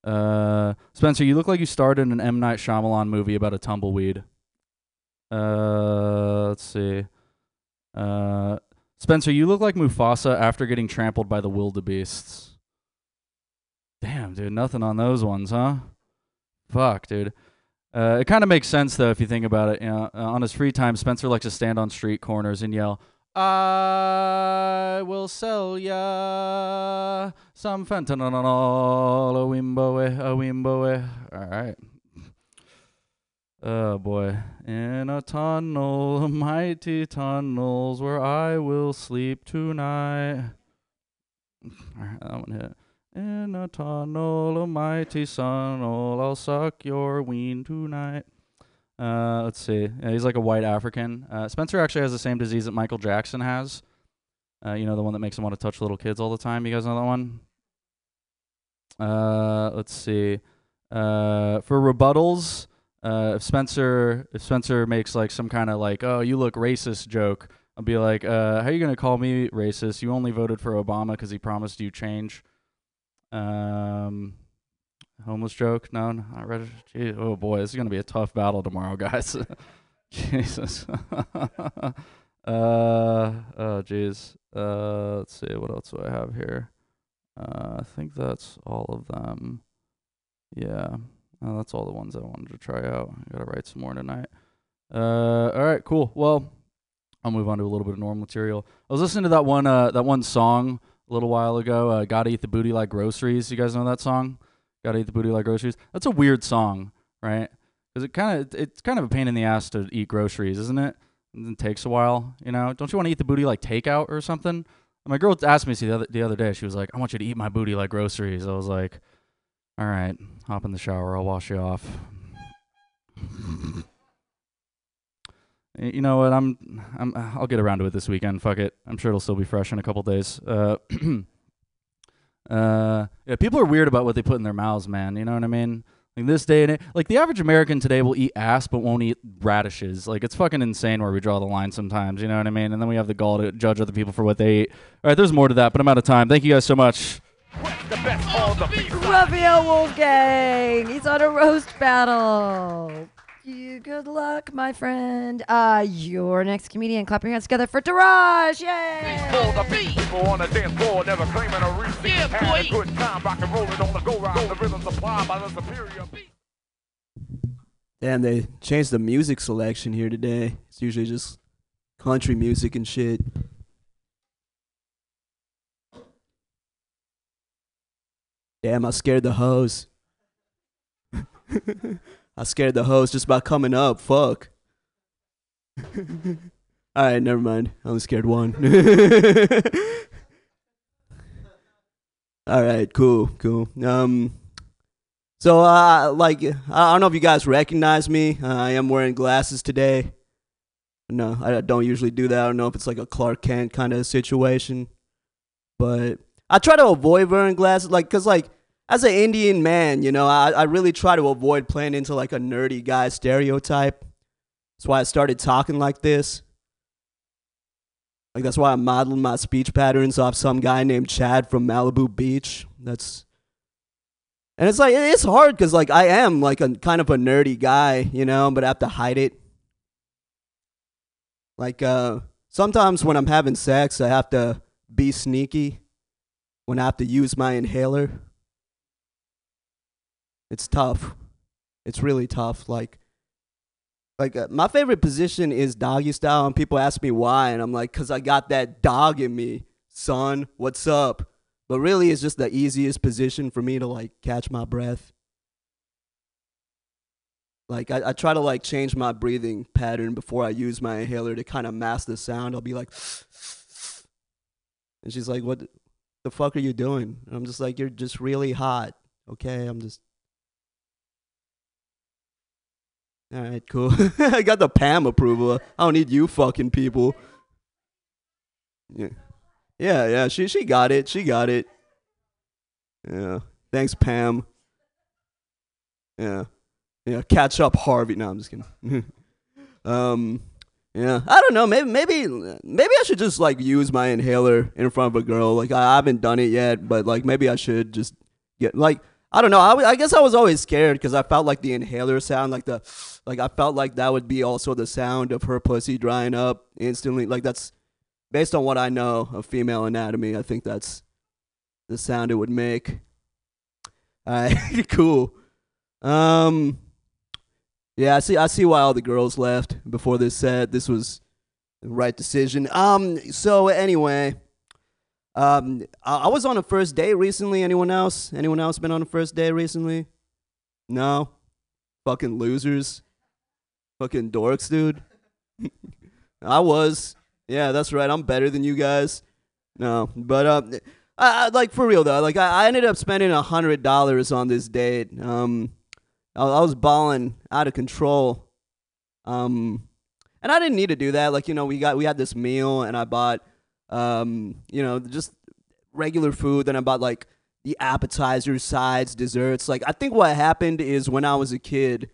Uh, Spencer, you look like you starred in an M Night Shyamalan movie about a tumbleweed. Uh, let's see. Uh, Spencer, you look like Mufasa after getting trampled by the wildebeests. Damn, dude, nothing on those ones, huh? Fuck, dude. Uh, it kind of makes sense though if you think about it. You know, uh, on his free time, Spencer likes to stand on street corners and yell, I will sell ya some fentanyl, a wimbo, a wimbo. All right. Oh boy. In a tunnel, mighty tunnels, where I will sleep tonight. All right, that one hit. In a tunnel, a mighty tunnel, I'll suck your ween tonight. Uh, let's see. Yeah, he's like a white African. Uh, Spencer actually has the same disease that Michael Jackson has. Uh, you know, the one that makes him want to touch little kids all the time. You guys know that one? Uh, let's see. Uh, for rebuttals, uh, if Spencer if Spencer makes like some kind of like, oh, you look racist joke, I'll be like, how are you gonna call me racist? You only voted for Obama because he promised you change. Um, homeless joke? No, not ready. Oh boy, this is gonna be a tough battle tomorrow, (laughs) guys. Jesus. (laughs) uh, oh jeez. Uh, let's see. What else do I have here? Uh, I think that's all of them. Yeah. Uh, that's all the ones I wanted to try out. I gotta write some more tonight. Uh, all right, cool. Well, I'll move on to a little bit of normal material. I was listening to that one, uh, that one song a little while ago. Uh, Gotta eat the booty like groceries. You guys know that song? Gotta eat the booty like groceries. That's a weird song, right? Because it kind of, it's kind of a pain in the ass to eat groceries, isn't it? And it takes a while, you know. Don't you want to eat the booty like takeout or something? My girl asked me the other the other day. She was like, "I want you to eat my booty like groceries." I was like, "All right, hop in the shower. I'll wash you off." You know what? I'm I'm I'll get around to it this weekend. Fuck it. I'm sure it'll still be fresh in a couple days. Uh, (clears throat) uh, yeah, people are weird about what they put in their mouths, man. You know what I mean? Like this day and a- like the average American today will eat ass but won't eat radishes. Like it's fucking insane where we draw the line sometimes. You know what I mean? And then we have the gall to judge other people for what they eat. All right, there's more to that, but I'm out of time. Thank you guys so much. Raphael Wolfgang. He's on a roast battle. You good luck, my friend. Uh, your next comedian. Clap your hands together for Taraj. Yay! For the beat. People on the dance floor never claiming a receipt. Yeah, Had a good time, rock and rolling on the go round. The rhythm supplied by the superior beat. Damn, they changed the music selection here today. It's usually just country music and shit. Damn, I scared the hose. (laughs) I scared the host just by coming up. Fuck. (laughs) All right, never mind. I only scared one. (laughs) All right, cool, cool. Um, so uh, like I don't know if you guys recognize me. Uh, I am wearing glasses today. No, I don't usually do that. I don't know if it's like a Clark Kent kind of situation, but I try to avoid wearing glasses, like, cause like as an Indian man, you know, I I really try to avoid playing into like a nerdy guy stereotype. That's why I started talking like this. Like that's why I'm modeling my speech patterns off some guy named Chad from Malibu Beach. That's and it's like it's hard because like I am like a kind of a nerdy guy, you know, but I have to hide it. Like uh sometimes when I'm having sex, I have to be sneaky when I have to use my inhaler. It's tough. It's really tough. Like like uh, my favorite position is doggy style and people ask me why and I'm like cuz I got that dog in me. Son, what's up? But really it's just the easiest position for me to like catch my breath. Like I, I try to like change my breathing pattern before I use my inhaler to kind of mask the sound. I'll be like And she's like, "What the fuck are you doing?" And I'm just like, "You're just really hot." Okay, I'm just. All right, cool. (laughs) I got the Pam approval. I don't need you fucking people. Yeah, yeah, yeah. She she got it. She got it. Yeah. Thanks, Pam. Yeah, yeah. Catch up, Harvey. No, I'm just kidding. (laughs) um, yeah. I don't know. Maybe maybe maybe I should just like use my inhaler in front of a girl. Like I haven't done it yet, but like maybe I should just get like I don't know. I guess I was always scared because I felt like the inhaler sound, like the, like I felt like that would be also the sound of her pussy drying up instantly. Like that's based on what I know of female anatomy. I think that's the sound it would make. All right, (laughs) cool. Um, yeah, I see. I see why all the girls left before this set. This was the right decision. Um, so anyway. Um, I, I was on a first date recently. Anyone else? Anyone else been on a first date recently? No. Fucking losers. Fucking dorks, dude. (laughs) I was. Yeah, that's right. I'm better than you guys. No, but uh, I, I- like for real though. Like I, I ended up spending a hundred dollars on this date. Um, I, I was balling out of control. Um, and I didn't need to do that. Like you know, we got we had this meal, and I bought, um, you know, just regular food. Then I bought like the appetizers, sides, desserts. Like I think what happened is when I was a kid,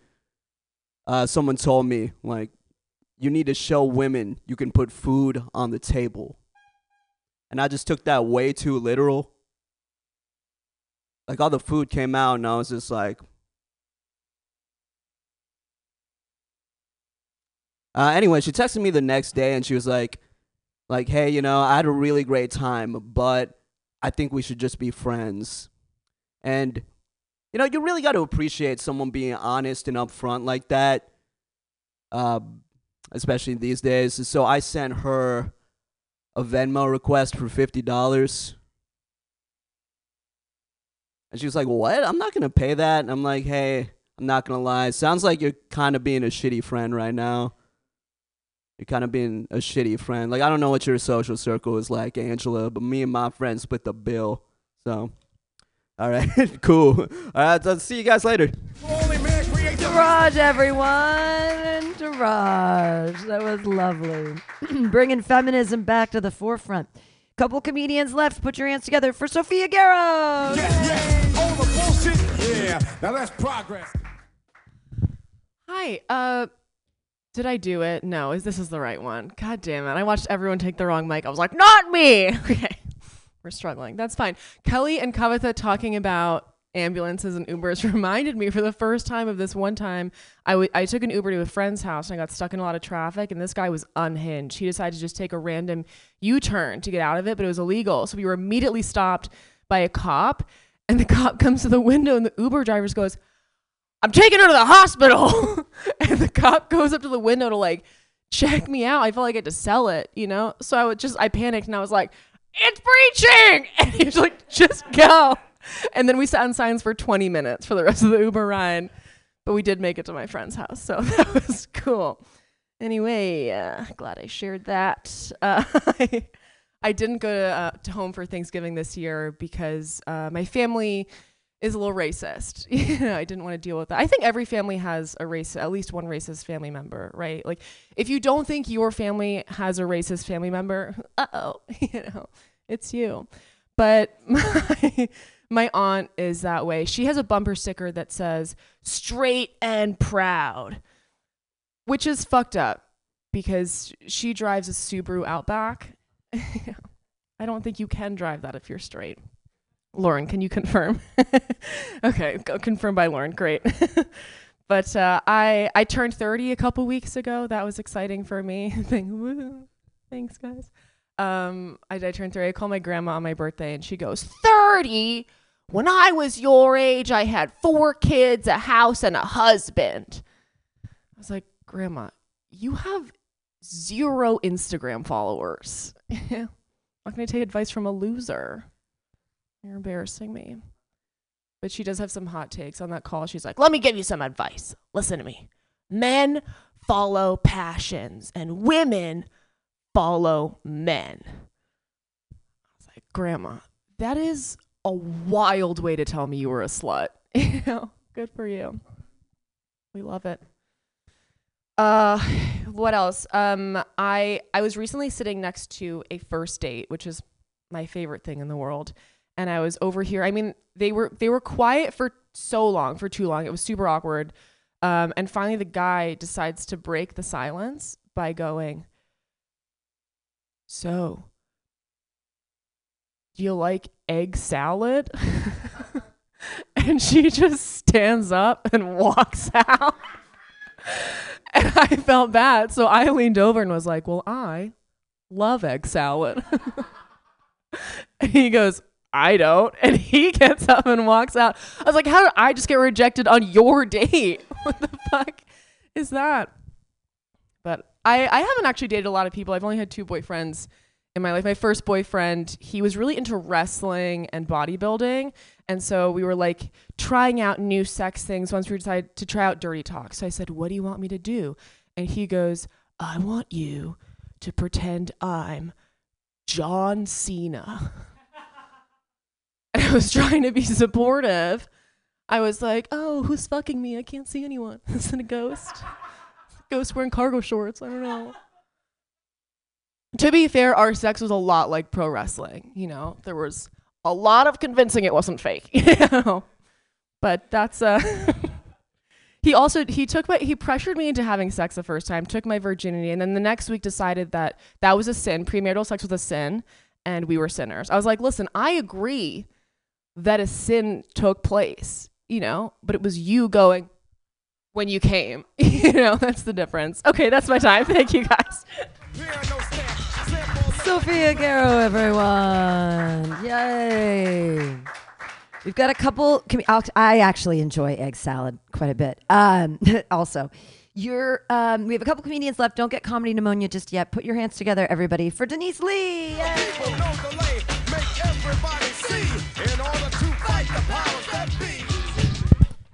uh, someone told me like, you need to show women you can put food on the table, and I just took that way too literal. Like all the food came out, and I was just like, Uh, anyway, she texted me the next day and she was like, like, hey, you know, I had a really great time, but I think we should just be friends. And, you know, you really got to appreciate someone being honest and upfront like that, uh, especially these days. So I sent her a Venmo request for $50. And she was like, what? I'm not going to pay that. And I'm like, hey, I'm not going to lie. Sounds like you're kind of being a shitty friend right now. You're kind of being a shitty friend. Like I don't know what your social circle is like, Angela, but me and my friends split the bill. So, all right, (laughs) cool. All right, I'll see you guys later. Garage, everyone. Garage. That was lovely. (clears throat) Bringing feminism back to the forefront. Couple comedians left. Put your hands together for Sophia Garrow. All the bullshit. Yeah. Now that's progress. Hi. Uh, did I do it? No. Is this is the right one? God damn it! I watched everyone take the wrong mic. I was like, not me. (laughs) Okay, we're struggling. That's fine. Kelly and Kavitha talking about ambulances and Ubers (laughs) reminded me for the first time of this one time I, w- I took an Uber to a friend's house and I got stuck in a lot of traffic and this guy was unhinged. He decided to just take a random U-turn to get out of it, but it was illegal. So we were immediately stopped by a cop and the cop (laughs) comes to the window and the Uber driver goes, I'm taking her to the hospital. (laughs) and the cop goes up to the window to like check me out. I felt like I had to sell it, you know? So I would just, I panicked and I was like, it's breaching. (laughs) And he was like, just go. And then we sat in silence for 20 minutes for the rest of the Uber ride. But we did make it to my friend's house. So (laughs) that was cool. Anyway, uh, glad I shared that. Uh, I, I didn't go to, uh, to home for Thanksgiving this year because uh, my family is a little racist. (laughs) I didn't want to deal with that. I think every family has a race, at least one racist family member, right? Like, if you don't think your family has a racist family member, (laughs) uh oh, (laughs) you know, it's you. But my my aunt is that way. She has a bumper sticker that says "straight and proud," which is fucked up because she drives a Subaru Outback. I don't think you can drive that if you're straight. Lauren, can you confirm? (laughs) okay, confirmed by Lauren. Great. (laughs) but uh, I I turned 30 a couple weeks ago. That was exciting for me. (laughs) Thank- Thanks, guys. Um, I, I turned 30. I called my grandma on my birthday, and she goes, 30? When I was your age, I had four kids, a house, and a husband. I was like, Grandma, you have zero Instagram followers. Not going to take advice from a loser. You're embarrassing me. But she does have some hot takes on that call. She's like, let me give you some advice. Listen to me. Men follow passions, and women follow men. I was like, Grandma, that is a wild way to tell me you were a slut. (laughs) good for you. We love it. Uh, what else? Um, I I was recently sitting next to a first date, which is my favorite thing in the world, and I was over here. I mean, they were they were quiet for so long, for too long. It was super awkward. Um, and finally, the guy decides to break the silence by going, "So, do you like egg salad?" (laughs) and she just stands up and walks out. (laughs) and I felt bad. So I leaned over and was like, Well, I love egg salad. (laughs) and he goes, I don't. (laughs) And he gets up and walks out. I was like, How did I just get rejected on your (laughs) date? (laughs) what the fuck is that? But I, I haven't actually dated a lot of people. I've only had two boyfriends in my life. My first boyfriend, he was really into wrestling and bodybuilding. And so we were like trying out new sex things once we decided to try out dirty talk. So I said, What do you want me to do? And he goes, I want you to pretend I'm John Cena. And (laughs) I was trying to be supportive. I was like, Oh, who's fucking me? I can't see anyone. (laughs) Is it a ghost? ghost wearing cargo shorts. I don't know. To be fair, our sex was a lot like pro wrestling. You know, there was a lot of convincing it wasn't fake. (laughs) You know? But that's uh he also he took my he pressured me into having sex the first time, took my virginity, and then the next week decided that that was a sin. Premarital sex was a sin, and we were sinners. I was like, listen, I agree that a sin took place, you know, but it was you going when you came. (laughs) you know, that's the difference. Okay, that's my time. Thank you guys. Sophia Garrow, everyone. Yay. We've got a couple. I actually enjoy egg salad quite a bit. Um, (laughs) also, you're, um, we have a couple comedians left. Don't get comedy pneumonia just yet. Put your hands together, everybody, for Denise Lee. Yay.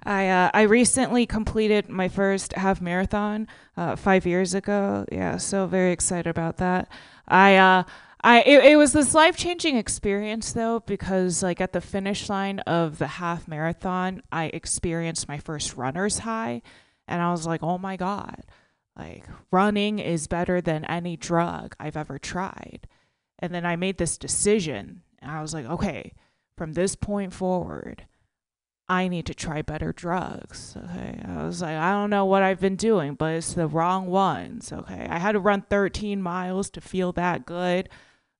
I uh, I recently completed my first half marathon uh, five years ago. Yeah, so very excited about that. I uh, I it, it was this life changing experience though because like at the finish line of the half marathon, I experienced my first runner's high, and I was like, oh my god, like running is better than any drug I've ever tried. And then I made this decision, and I was like, okay, from this point forward. I need to try better drugs. Okay. I was like, I don't know what I've been doing, but it's the wrong ones. Okay. I had to run 13 miles to feel that good.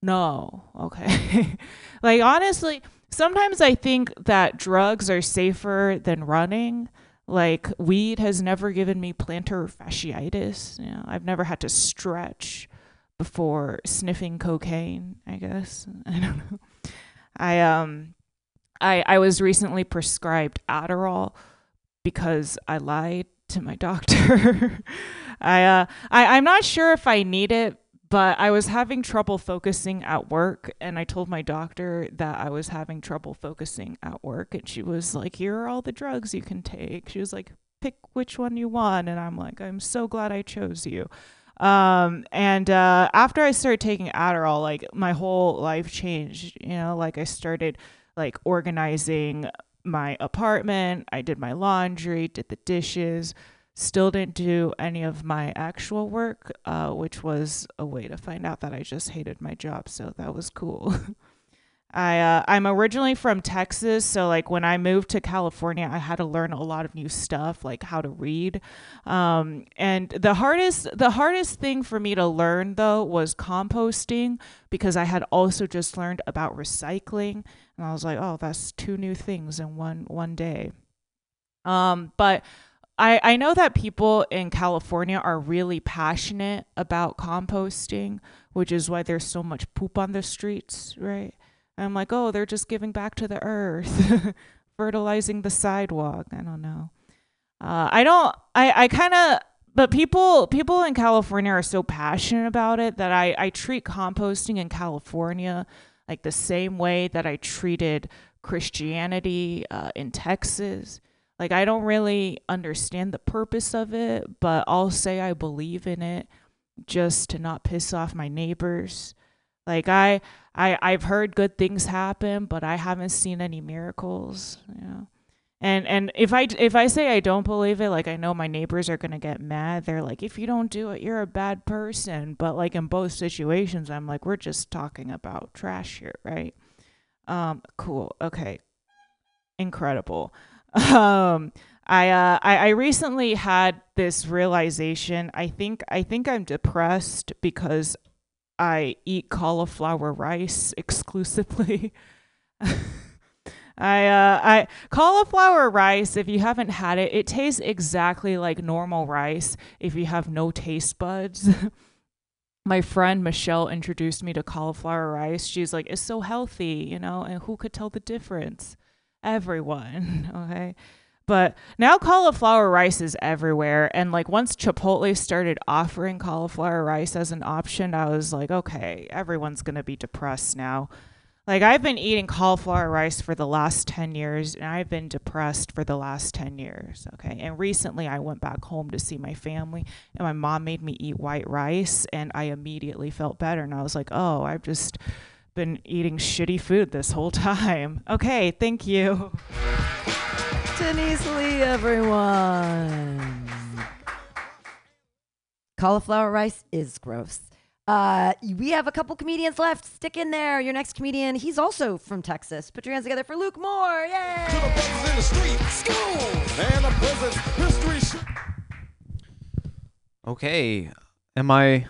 No. Okay. (laughs) like, honestly, sometimes I think that drugs are safer than running. Like, weed has never given me plantar fasciitis. You know, I've never had to stretch before sniffing cocaine, I guess. (laughs) I don't know. I, um, I, I was recently prescribed Adderall because I lied to my (laughs) doctor. I, uh, I I'm not sure if I need it, but I was having trouble focusing at work, and I told my doctor that I was having trouble focusing at work, and she was like, "Here are all the drugs you can take." She was like, "Pick which one you want," and I'm like, "I'm so glad I chose you." Um, and uh, after I started taking Adderall, like my whole life changed. You know, like I started like organizing my apartment. I did my laundry, did the dishes. Still didn't do any of my actual work, uh, which was a way to find out that I just hated my job. So that was cool. (laughs) I uh, I'm originally from Texas, so like when I moved to California, I had to learn a lot of new stuff, like how to read. Um, and the hardest the hardest thing for me to learn though was composting because I had also just learned about recycling, and I was like, oh, that's two new things in one one day. Um, but I, I know that people in California are really passionate about composting, which is why there's so much poop on the streets, right? I'm like, oh, they're just giving back to the earth, (laughs) fertilizing the sidewalk. I don't know. Uh, I don't. I I kind of. But people people in California are so passionate about it that I I treat composting in California like the same way that I treated Christianity uh, in Texas. Like I don't really understand the purpose of it, but I'll say I believe in it just to not piss off my neighbors. Like I I I've heard good things happen, but I haven't seen any miracles, you know. And and if I if I say I don't believe it, like I know my neighbors are going to get mad. They're like if you don't do it, you're a bad person. But like in both situations, I'm like we're just talking about trash here, right? Um cool. Okay. Incredible. Um I uh I, I recently had this realization. I think I think I'm depressed because I eat cauliflower rice exclusively. (laughs) I uh I cauliflower rice if you haven't had it it tastes exactly like normal rice if you have no taste buds. (laughs) My friend Michelle introduced me to cauliflower rice. She's like it's so healthy, you know, and who could tell the difference? Everyone, (laughs) okay? But now cauliflower rice is everywhere. And like once Chipotle started offering cauliflower rice as an option, I was like, okay, everyone's going to be depressed now. Like I've been eating cauliflower rice for the last 10 years and I've been depressed for the last 10 years, okay? And recently I went back home to see my family and my mom made me eat white rice and I immediately felt better and I was like, "Oh, I've just been eating shitty food this whole (laughs) time." Okay, thank you. Denise Lee, everyone. Cauliflower rice is gross. Uh, we have a couple comedians left. Stick in there. Your next comedian, he's also from Texas. Put your hands together for Luke Moore. Yay! in the street, school, and a history. sh- Okay, am I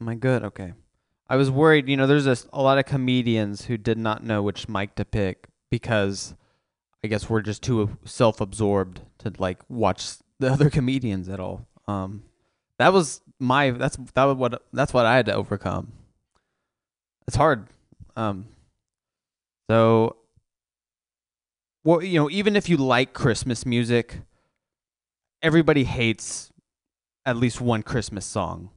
am I good? Okay. I was worried, you know, there's a, a lot of comedians who did not know which mic to pick because I guess we're just too self-absorbed to like watch the other comedians at all. Um that was my that's that was what that's what I had to overcome. It's hard. Um so well, you know, even if you like Christmas music, everybody hates at least one Christmas song,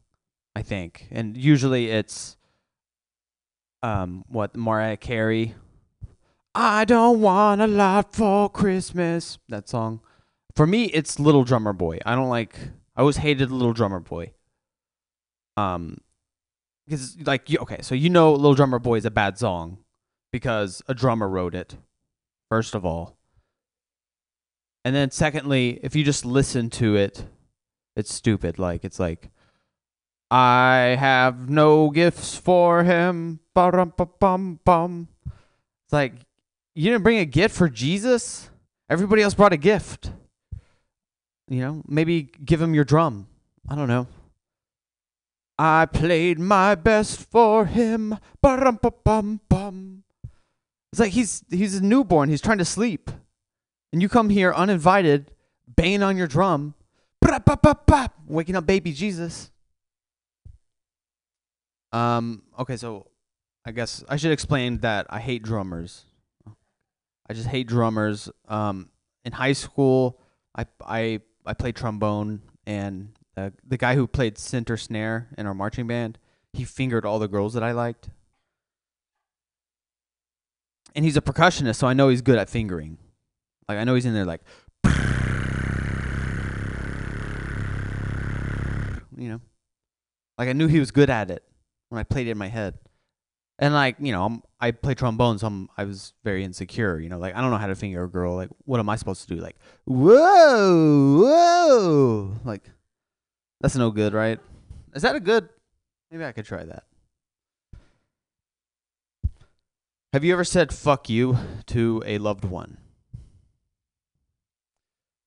I think. And usually it's um what Mariah Carey I don't want a lot for Christmas. That song. For me it's Little Drummer Boy. I don't like I always hated Little Drummer Boy. Um because like you, okay, so you know Little Drummer Boy is a bad song because a drummer wrote it. First of all. And then secondly, if you just listen to it, it's stupid. Like it's like I have no gifts for him. Ba-dum-ba-bum-bum. It's like you didn't bring a gift for Jesus? Everybody else brought a gift. You know, maybe give him your drum. I don't know. I played my best for him. Ba-dum-ba-bum-bum. It's like he's he's a newborn. He's trying to sleep, and you come here uninvited, banging on your drum, waking up baby Jesus. Um. Okay, so I guess I should explain that I hate drummers. I just hate drummers. Um. In high school, I I I played trombone, and uh, the guy who played center snare in our marching band, he fingered all the girls that I liked. And he's a percussionist, so I know he's good at fingering. Like I know he's in there like you know. Like I knew he was good at it when I played it in my head. And like, you know, I'm, I play trombone, so I'm, I was very insecure, you know, like I don't know how to finger a girl. Like what am I supposed to do? Like, whoa, whoa. Like that's no good, right? Is that a good Maybe I could try that. Have you ever said fuck you to a loved one?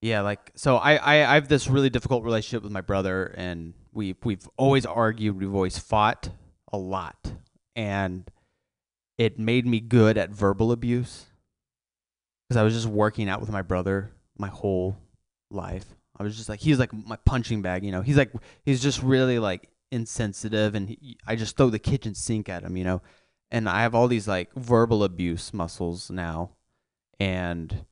Yeah, like so I, I I have this really difficult relationship with my brother and we we've always argued, we've always fought a lot. And it made me good at verbal abuse cuz I was just working out with my brother my whole life. I was just like he's like my punching bag, you know. He's like he's just really like insensitive and he, I just throw the kitchen sink at him, you know. And I have all these like verbal abuse muscles now and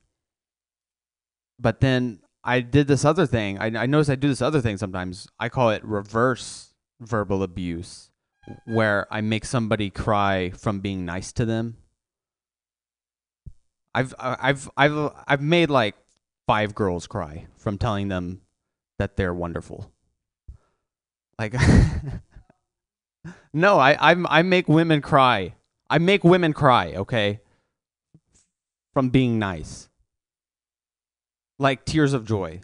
but then I did this other thing. I, I noticed I do this other thing sometimes. I call it reverse verbal abuse, where I make somebody cry from being nice to them. I've uh, I've I've I've made like five girls cry from telling them that they're wonderful. Like (laughs) No, I I'm, I make women cry. I make women cry. Okay. From being nice. Like tears of joy.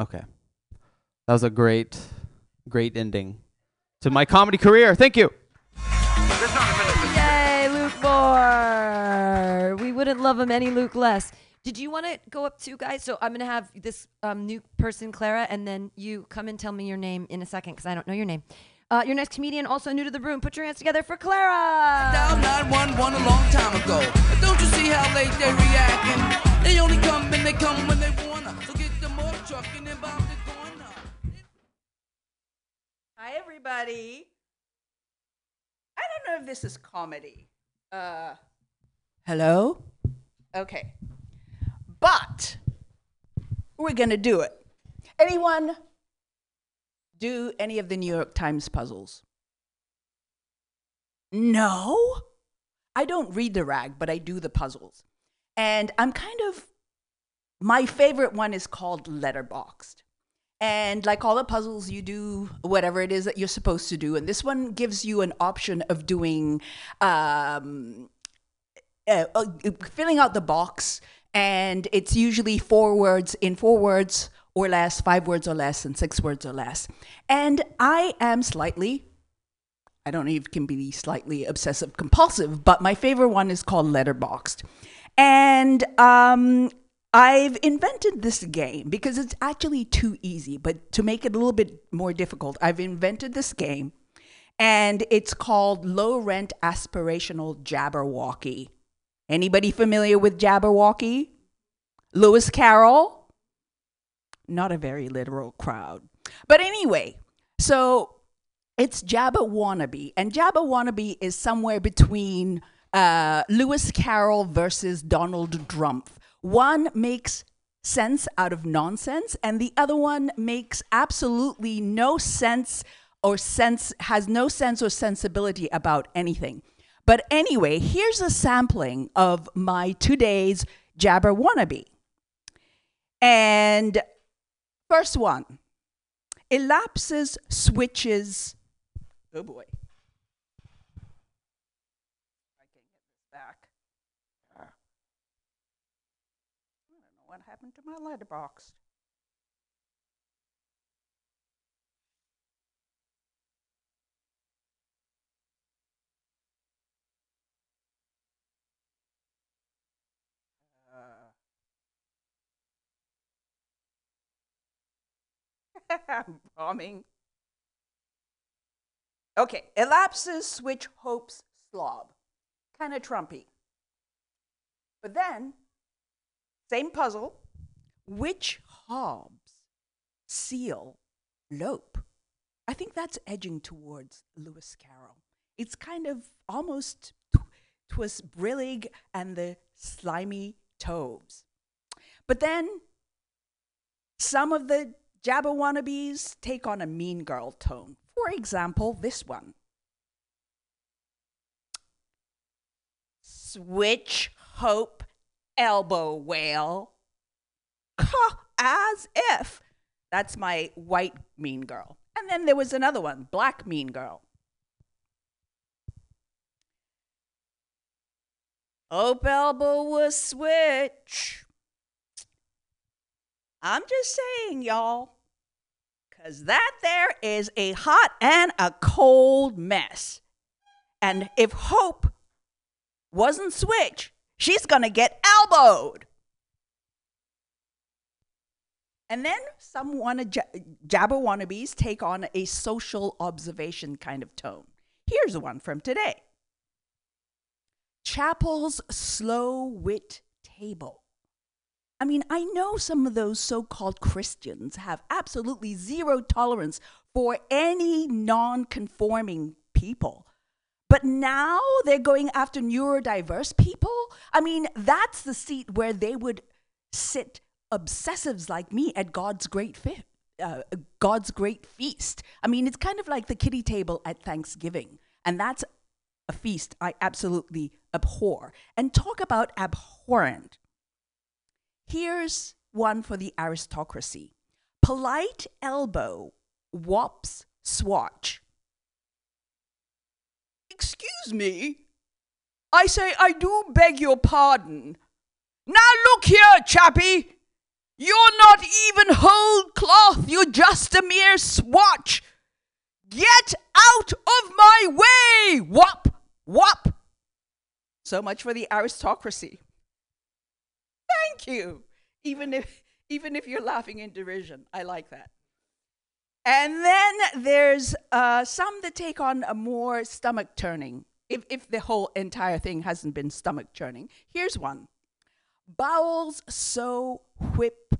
Okay. That was a great, great ending to my comedy career. Thank you. Yay, Luke Moore. We wouldn't love him any Luke less. Did you want to go up too, guys? So I'm gonna have this um, new person, Clara, and then you come and tell me your name in a second because I don't know your name. Uh, your next comedian, also new to the room. Put your hands together for Clara. Dial 911 a long time ago. Don't you see how late they reacting? They only come and they come when they wanna. So get the more truck and then bomb the corner. Hi, everybody. I don't know if this is comedy. Uh, hello? Okay. But we're going to do it. Anyone do any of the New York Times puzzles? No? I don't read the rag, but I do the puzzles. And I'm kind of, my favorite one is called Letterboxed. And like all the puzzles, you do whatever it is that you're supposed to do. And this one gives you an option of doing, um, uh, uh, filling out the box. And it's usually four words in four words or less, five words or less, and six words or less. And I am slightly, I don't know if it can be slightly obsessive compulsive, but my favorite one is called Letterboxed. And um, I've invented this game because it's actually too easy, but to make it a little bit more difficult, I've invented this game and it's called Low Rent Aspirational Jabberwocky. Anybody familiar with Jabberwocky? Lewis Carroll? Not a very literal crowd. But anyway, so it's Jabba Wannabe, and Jabba Wannabe is somewhere between uh, Lewis Carroll versus Donald Trump. One makes sense out of nonsense, and the other one makes absolutely no sense or sense has no sense or sensibility about anything. But anyway, here's a sampling of my today's Jabber Wannabe. And first one elapses switches. Oh boy. I can get this back. I don't know what happened to my letterbox. I'm uh. (laughs) bombing. Okay, elapses switch hopes slob. Kind of Trumpy. But then, same puzzle. Which Hobbs seal lope? I think that's edging towards Lewis Carroll. It's kind of almost twas Brillig and the slimy toves. But then some of the Jabba wannabes take on a mean girl tone. For example, this one. Switch Hope Elbow Whale. As if. That's my white mean girl. And then there was another one, black mean girl. Hope Elbow was switch. I'm just saying, y'all, because that there is a hot and a cold mess. And if Hope wasn't Switch, she's going to get elbowed. And then some wanna Jabba wannabes take on a social observation kind of tone. Here's one from today Chapel's slow wit table. I mean, I know some of those so called Christians have absolutely zero tolerance for any non conforming people. But now they're going after neurodiverse people? I mean, that's the seat where they would sit obsessives like me at God's great fe- uh, God's great feast. I mean, it's kind of like the kiddie table at Thanksgiving. And that's a feast I absolutely abhor. And talk about abhorrent. Here's one for the aristocracy polite elbow wops swatch. Excuse me? I say, I do beg your pardon. Now look here, chappie. You're not even whole cloth, you're just a mere swatch. Get out of my way! Wop, wop. So much for the aristocracy. Thank you. Even if even if you're laughing in derision, I like that. And then there's uh, some that take on a more stomach turning. If if the whole entire thing hasn't been stomach churning, here's one: bowels so whip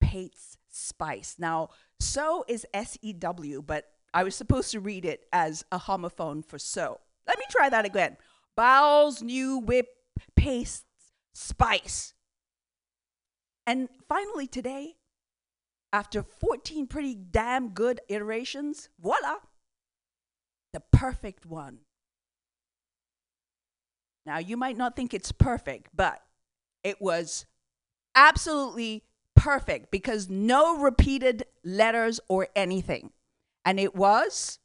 pates spice. Now, so is S E W, but I was supposed to read it as a homophone for so. Let me try that again. Bowels new whip paste spice. And finally, today, after 14 pretty damn good iterations, voila, the perfect one. Now, you might not think it's perfect, but it was absolutely perfect because no repeated letters or anything. And it was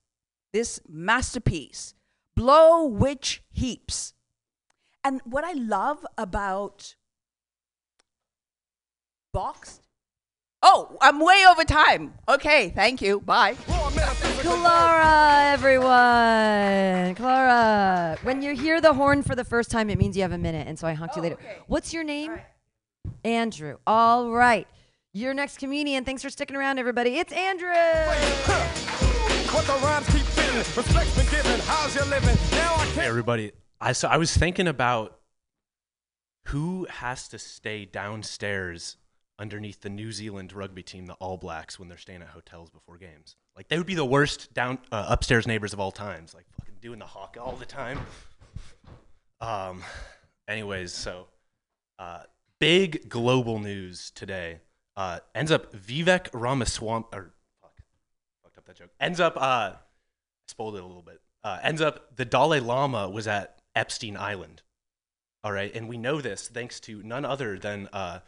this masterpiece, Blow Witch Heaps. And what I love about Boxed. Oh, I'm way over time. Okay, thank you. Bye. Clara, everyone. Clara, when you hear the horn for the first time, it means you have a minute, and so I honked you oh, later. What's your name? Andrew. All right. Your next comedian. Thanks for sticking around, everybody. It's Andrew. But the rhymes keep fitting. Respect's been given. How's your living? Now I Hey everybody, I so I was thinking about who has to stay downstairs underneath the New Zealand rugby team, the All Blacks, when they're staying at hotels before games. Like they would be the worst down uh, upstairs neighbors of all times, like fucking doing the haka all the time. Um. Anyways, so uh, big global news today. Uh, ends up Vivek Ramaswamy or fuck, fucked up that joke. Ends up uh, spoiled it a little bit. Uh, ends up the Dalai Lama was at Epstein Island. All right, and we know this thanks to none other than uh,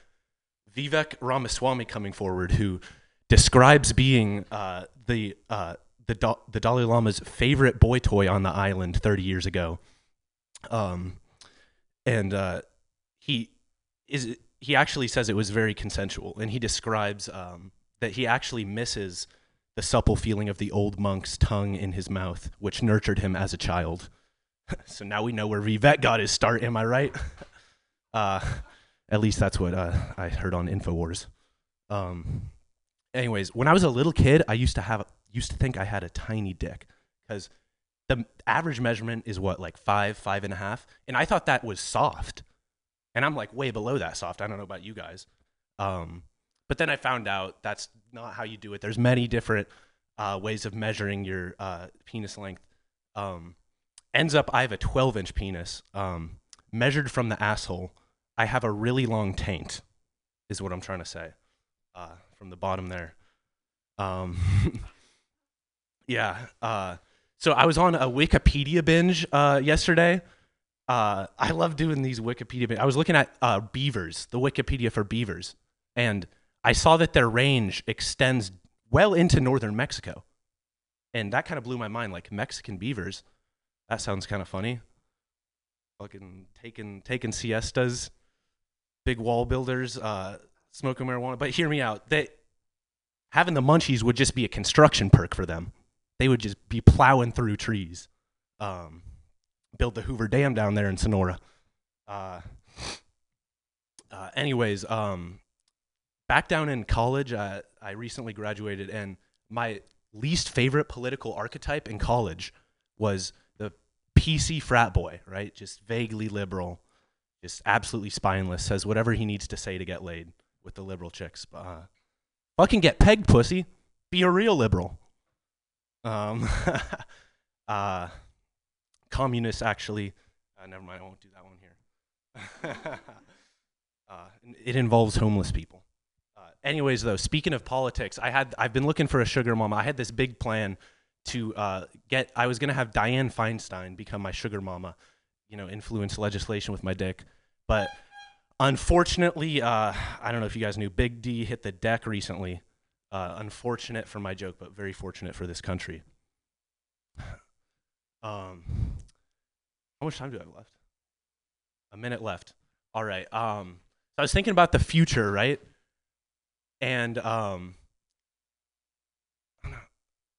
Vivek Ramaswamy coming forward, who describes being uh, the uh, the the Dalai Lama's favorite boy toy on the island 30 years ago. Um, and uh, he is he actually says it was very consensual, and he describes um, that he actually misses the supple feeling of the old monk's tongue in his mouth, which nurtured him as a child. (laughs) so now we know where Vivek got his start. Am I right? (laughs) uh, at least that's what uh, I heard on Infowars. Um, anyways, when I was a little kid, I used to have used to think I had a tiny dick because the average measurement is what like five, five and a half, and I thought that was soft, and I'm like way below that soft. I don't know about you guys, um, but then I found out that's not how you do it. There's many different uh, ways of measuring your uh, penis length. Um, ends up, I have a 12 inch penis. Um, measured from the asshole, I have a really long taint, is what I'm trying to say. Uh, from the bottom there. Um, (laughs) yeah. Uh, so I was on a Wikipedia binge uh, yesterday. Uh, I love doing these Wikipedia. I was looking at uh, beavers, the Wikipedia for beavers, and I saw that their range extends well into northern Mexico, and that kind of blew my mind. Like Mexican beavers, that sounds kind of funny. Fucking taking taking siestas, big wall builders, uh, smoking marijuana. But hear me out. They having the munchies would just be a construction perk for them. They would just be plowing through trees. Um, build the Hoover Dam down there in Sonora. Uh, uh, anyways, um, back down in college, uh, I recently graduated, and my least favorite political archetype in college was the PC frat boy, right? Just vaguely liberal, just absolutely spineless, says whatever he needs to say to get laid with the liberal chicks. Uh, fucking get pegged, pussy. Be a real liberal. Um, (laughs) uh, communists actually. Uh, never mind, I won't do that one here. (laughs) uh, it involves homeless people. Uh, anyways, though, speaking of politics, I had I've been looking for a sugar mama. I had this big plan to uh, get. I was gonna have Diane Feinstein become my sugar mama. You know, influence legislation with my dick, but unfortunately, uh, I don't know if you guys knew, Big D hit the deck recently. Uh, unfortunate for my joke, but very fortunate for this country. (sighs) Um, how much time do I have left? A minute left. All right. Um, so I was thinking about the future, right? And um, (clears throat)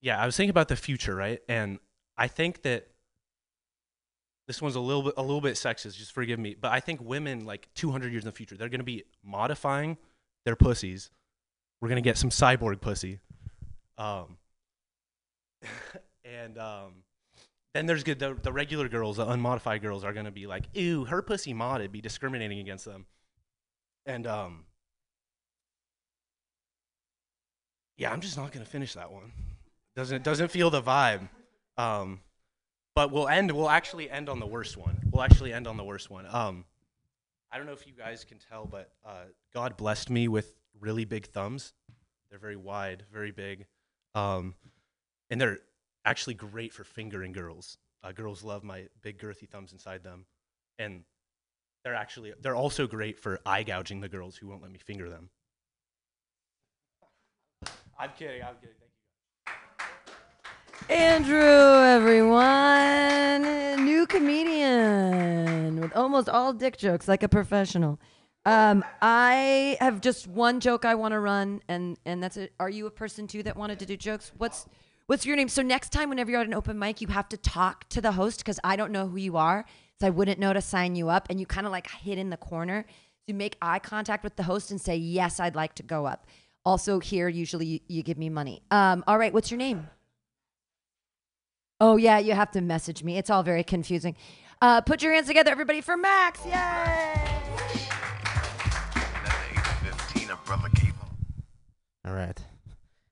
yeah, I was thinking about the future, right? And I think that this one's a little bit a little bit sexist. Just forgive me, but I think women like 200 years in the future, they're going to be modifying their pussies. We're going to get some cyborg pussy. Um, (laughs) and um, then there's good the, the regular girls, the unmodified girls, are gonna be like, "Ew, her pussy modded," be discriminating against them, and um, yeah, I'm just not gonna finish that one. Doesn't doesn't feel the vibe. Um, but we'll end. We'll actually end on the worst one. We'll actually end on the worst one. Um, I don't know if you guys can tell, but uh, God blessed me with really big thumbs. They're very wide, very big, um, and they're actually great for fingering girls. Uh, girls love my big girthy thumbs inside them, and they're actually they're also great for eye gouging the girls who won't let me finger them. I'm kidding. I'm kidding. Andrew, everyone, new comedian with almost all dick jokes, like a professional. Um, I have just one joke I want to run, and and that's it. Are you a person too that wanted to do jokes? What's what's your name? So next time, whenever you're at an open mic, you have to talk to the host because I don't know who you are, so I wouldn't know to sign you up, and you kind of like hid in the corner. So you make eye contact with the host and say, "Yes, I'd like to go up." Also, here usually you, you give me money. Um, all right, what's your name? Oh yeah, you have to message me. It's all very confusing. Uh, put your hands together, everybody, for Max! Yay! All right.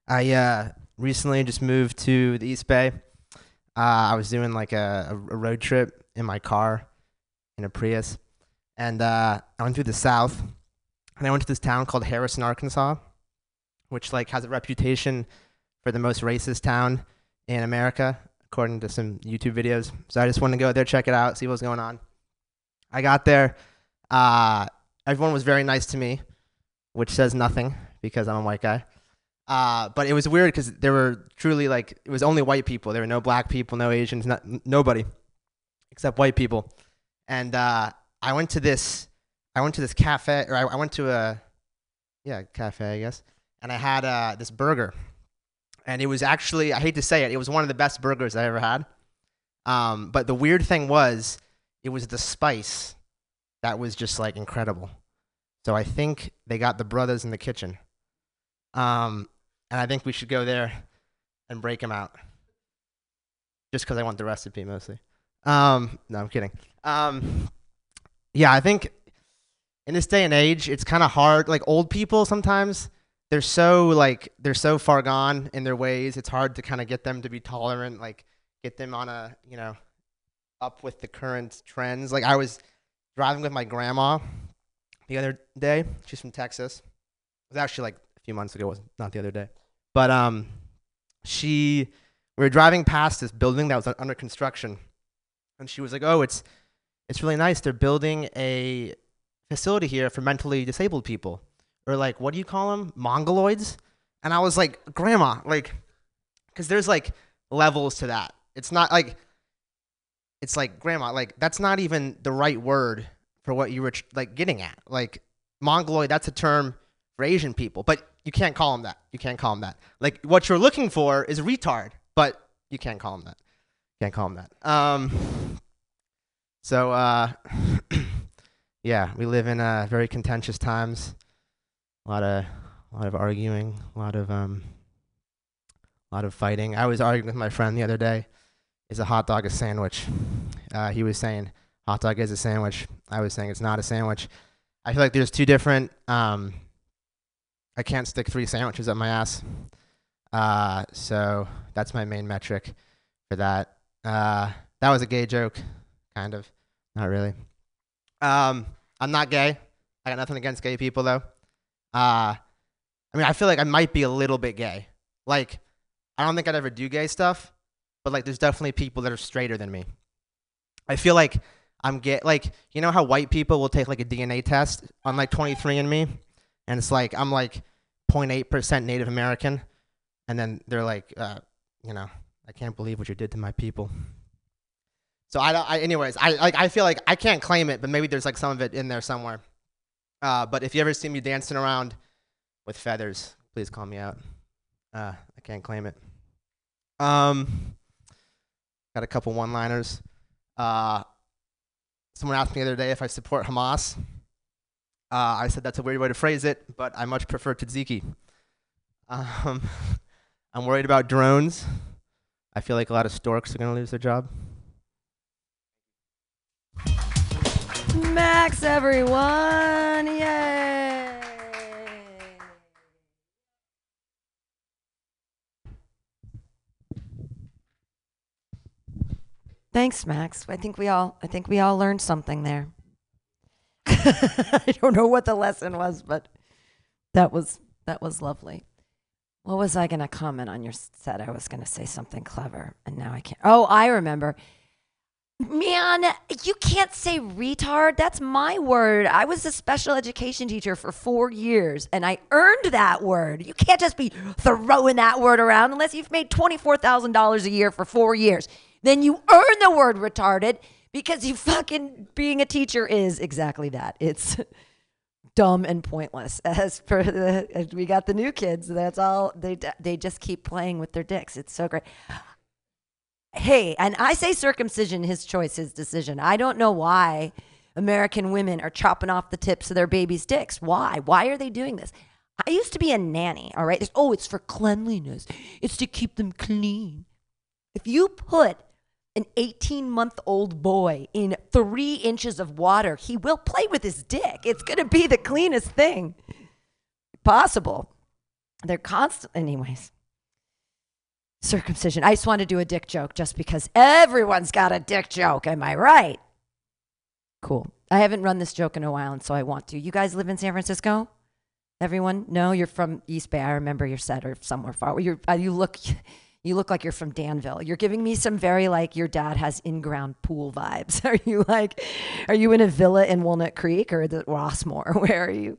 I uh, recently just moved to the East Bay. Uh, I was doing like a, a road trip in my car in a Prius, and uh, I went through the South, and I went to this town called Harrison, Arkansas, which like has a reputation for the most racist town in America, according to some YouTube videos. So I just wanted to go there, check it out, see what's going on. I got there. Uh, everyone was very nice to me, which says nothing because I'm a white guy. Uh, but it was weird because there were truly like it was only white people. There were no black people, no Asians, not, nobody except white people. And uh, I went to this, I went to this cafe, or I, I went to a, yeah, cafe, I guess. And I had uh, this burger, and it was actually I hate to say it, it was one of the best burgers I ever had. Um, but the weird thing was, it was the spice that was just like incredible. So I think they got the brothers in the kitchen. Um, and I think we should go there and break them out. Just because I want the recipe mostly. Um, no, I'm kidding. Um, yeah, I think in this day and age, it's kind of hard. Like old people sometimes, they're so like they're so far gone in their ways. It's hard to kind of get them to be tolerant. Like get them on a you know up with the current trends. Like I was driving with my grandma the other day. She's from Texas. It was actually like a few months ago, it was not the other day. But um, she we were driving past this building that was under construction, and she was like, "Oh, it's it's really nice. They're building a facility here for mentally disabled people, or like what do you call them, mongoloids?" And I was like, "Grandma, like, because there's like levels to that. It's not like." It's like grandma, like that's not even the right word for what you were like getting at. Like mongoloid, that's a term for Asian people, but you can't call them that. You can't call them that. Like what you're looking for is retard, but you can't call them that. Can't call them that. Um. So uh, (clears throat) yeah, we live in uh, very contentious times. A lot of a lot of arguing, a lot of um, a lot of fighting. I was arguing with my friend the other day. Is a hot dog a sandwich? Uh, he was saying hot dog is a sandwich. I was saying it's not a sandwich. I feel like there's two different. Um, I can't stick three sandwiches up my ass. Uh, so that's my main metric for that. Uh, that was a gay joke, kind of. Not really. Um, I'm not gay. I got nothing against gay people though. Uh, I mean, I feel like I might be a little bit gay. Like, I don't think I'd ever do gay stuff, but like, there's definitely people that are straighter than me. I feel like I'm gay. Like, you know how white people will take like a DNA test on like 23andMe, and it's like I'm like 0.8% Native American, and then they're like, uh, you know, I can't believe what you did to my people. So I, don't- I anyways, I like I feel like I can't claim it, but maybe there's like some of it in there somewhere. Uh, but if you ever see me dancing around with feathers, please call me out. Uh, I can't claim it. Um, got a couple one-liners. Uh, someone asked me the other day if I support Hamas. Uh, I said that's a weird way to phrase it, but I much prefer tzatziki. Um, (laughs) I'm worried about drones. I feel like a lot of storks are going to lose their job. Max, everyone! Yay! Thanks, Max. I think we all I think we all learned something there. (laughs) I don't know what the lesson was, but that was that was lovely. What was I going to comment on your set? I was going to say something clever, and now I can't. Oh, I remember. Man, you can't say retard. That's my word. I was a special education teacher for four years and I earned that word. You can't just be throwing that word around unless you've made $24,000 a year for four years. Then you earn the word retarded because you fucking being a teacher is exactly that. It's (laughs) dumb and pointless. (laughs) As for the, as we got the new kids, that's all they they just keep playing with their dicks. It's so great. Hey, and I say circumcision, his choice, his decision. I don't know why American women are chopping off the tips of their babies' dicks. Why? Why are they doing this? I used to be a nanny, all right? It's, oh, it's for cleanliness, it's to keep them clean. If you put an 18 month old boy in three inches of water, he will play with his dick. It's going to be the cleanest thing possible. They're constant, anyways circumcision. I just want to do a dick joke just because everyone's got a dick joke. Am I right? Cool. I haven't run this joke in a while, and so I want to. You guys live in San Francisco? Everyone? No, you're from East Bay. I remember your set or somewhere far. You're, uh, you look, (laughs) you look like you're from Danville. You're giving me some very like your dad has in-ground pool vibes. (laughs) Are you like, are you in a villa in Walnut Creek or the Rossmoor? (laughs) Where are you?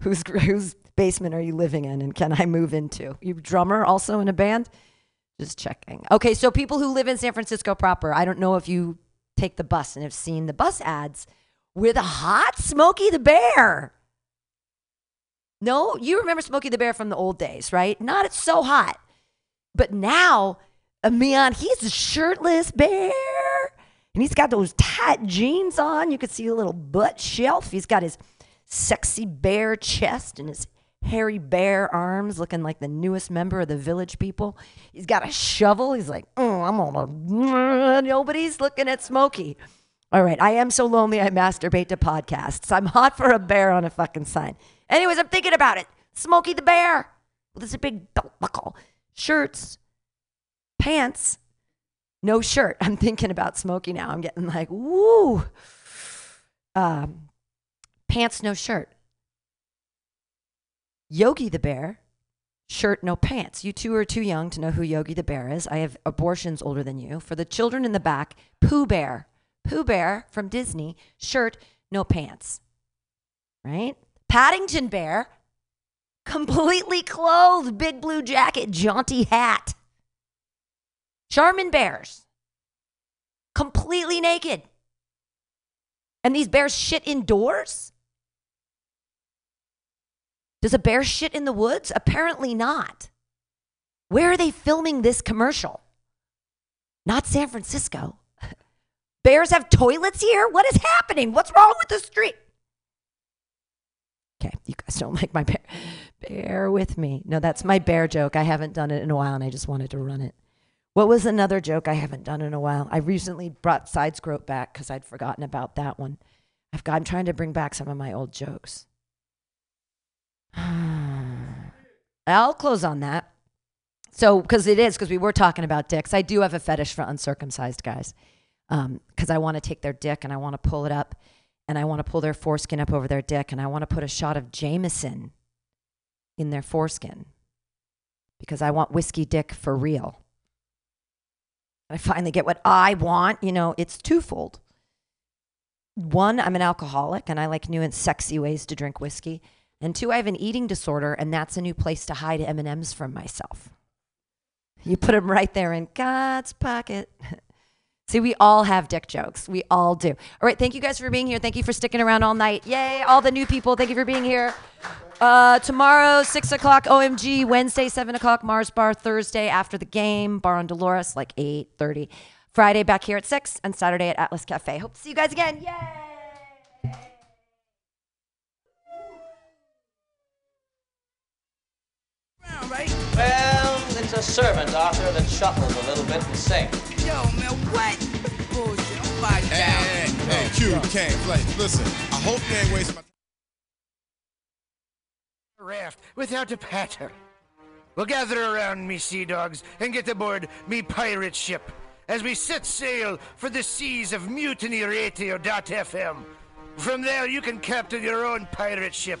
Whose whose basement are you living in? And can I move into? You drummer also in a band? Just checking. Okay, so people who live in San Francisco proper, I don't know if you take the bus and have seen the bus ads with hot Smokey the Bear. No, you remember Smokey the Bear from the old days, right? Not it's so hot. But now, man, he's a shirtless bear. And he's got those tight jeans on. You can see a little butt shelf. He's got his sexy bear chest and his hairy bear arms looking like the newest member of the village people. He's got a shovel. He's like, oh, I'm gonna. (laughs) Nobody's looking at Smokey. All right, I am so lonely I masturbate to podcasts. I'm hot for a bear on a fucking sign. Anyways, I'm thinking about it. Smokey the Bear with this big belt buckle, shirts, pants, no shirt. I'm thinking about Smokey now. I'm getting like, woo. Um, pants, no shirt. Yogi the Bear, shirt, no pants. You two are too young to know who Yogi the Bear is. I have abortions older than you. For the children in the back, Pooh Bear. Pooh Bear from Disney, shirt, no pants. Right? Paddington Bear, completely clothed, big blue jacket, jaunty hat. Charmin Bears, completely naked. And these bears shit indoors? Does a bear shit in the woods? Apparently not. Where are they filming this commercial? Not San Francisco. (laughs) Bears have toilets here? What is happening? What's wrong with the street? Okay, you guys don't (laughs) like my bear. Bear with me. No, that's my bear joke. I haven't done it in a while and I just wanted to run it. What was another joke I haven't done in a while? I recently brought Side Scrope back because I'd forgotten about that one. I've got, I'm trying to bring back some of my old jokes. (sighs) I'll close on that. So, because it is, because we were talking about dicks, I do have a fetish for uncircumcised guys. Um, because I want to take their dick and I want to pull it up and I want to pull their foreskin up over their dick and I want to put a shot of Jameson in their foreskin because I want whiskey dick for real. I finally get what I want. You know, it's twofold. One, I'm an alcoholic and I like new and sexy ways to drink whiskey. And two, I have an eating disorder, and that's a new place to hide M&Ms from myself. You put them right there in God's pocket. (laughs) See, we all have dick jokes. We all do. All right, thank you guys for being here. Thank you for sticking around all night. Yay, all the new people. Thank you for being here. Uh, tomorrow, 6 o'clock, OMG. Wednesday, 7 o'clock, Mars Bar. Thursday, after the game, Bar on Dolores, like 8.30. Friday, back here at 6. And Saturday at Atlas Cafe. Hope to see you guys again. Yay! Well, it's a servant, Arthur, that shuffles a little bit and sings. Yo, man, what? Bullshit. I'm fighting Hey, hey, hey, Q, Kane, Flake, listen, I hope you ain't wasting my raft without a paddle. We'll gather around me sea dogs and get aboard me pirate ship as we set sail for the seas of mutinyradio.fm. From there, you can captain your own pirate ship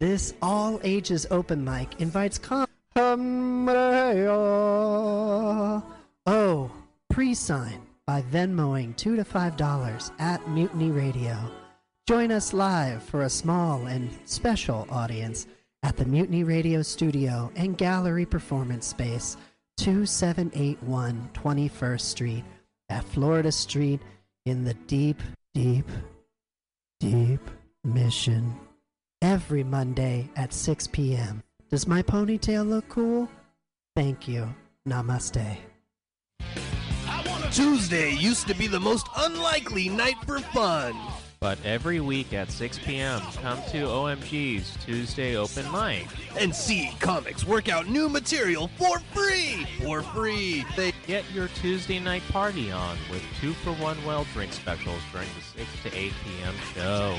This all ages open mic invites com. Oh, pre sign by Venmoing two to five dollars at Mutiny Radio. Join us live for a small and special audience at the Mutiny Radio Studio and Gallery Performance Space, 2781 21st Street at Florida Street in the deep, deep, deep Mission. Every Monday at 6 p.m. Does my ponytail look cool? Thank you. Namaste. Tuesday used to be the most unlikely night for fun. But every week at 6 p.m., come to OMG's Tuesday Open Mic. And see comics work out new material for free. For free. They Get your Tuesday night party on with two for one well drink specials during the 6 to 8 p.m. show.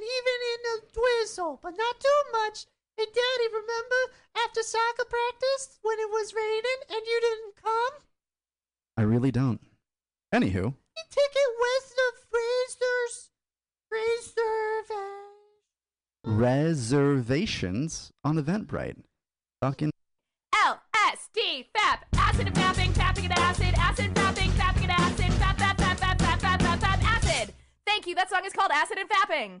and even in a drizzle, but not too much. Hey, Daddy, remember after soccer practice when it was raining and you didn't come? I really don't. Anywho, Ticket it with the freezers. reservations on Eventbrite. Fucking LSD, FAP, acid and fapping, fapping and acid, acid, fapping, fapping and acid, fap, fap, fap, fap, fap, fap, fap, fap, acid. Thank you. That song is called Acid and Fapping.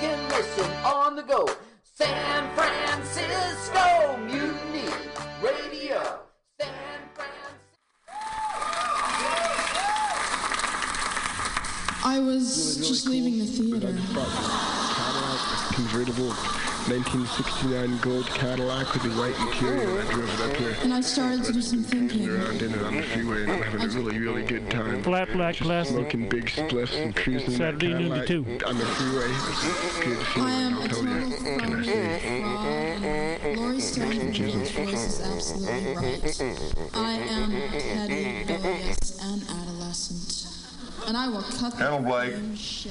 can listen on the go. San Francisco Mutiny Radio. San I was just leaving the theater. convertible 1969 gold Cadillac with the white interior. and I drove it up here. And I started to do some thinking. Around in it on the freeway and I'm having a really, really good time. Flat black Just classic. Smoking big spliffs and cruising that Saturday noon to Cadillac two. on the freeway. Good feeling, I am I'll a tell you. total Can I say? fraud. Laurie Stone's voice is absolutely right. I am petty, rebellious, and adolescent. And I will cut the Hello, Blake.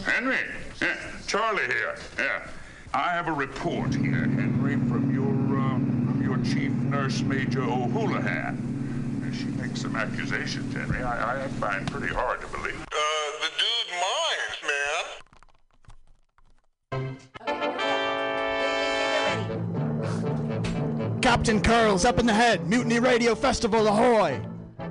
Henry, yeah, Charlie here. Yeah, I have a report here, Henry, from your um, from your chief nurse, Major O'Houlihan. She makes some accusations, Henry. I, I find pretty hard to believe. Uh, the dude minds, man. Captain Curls up in the head. Mutiny Radio Festival, ahoy!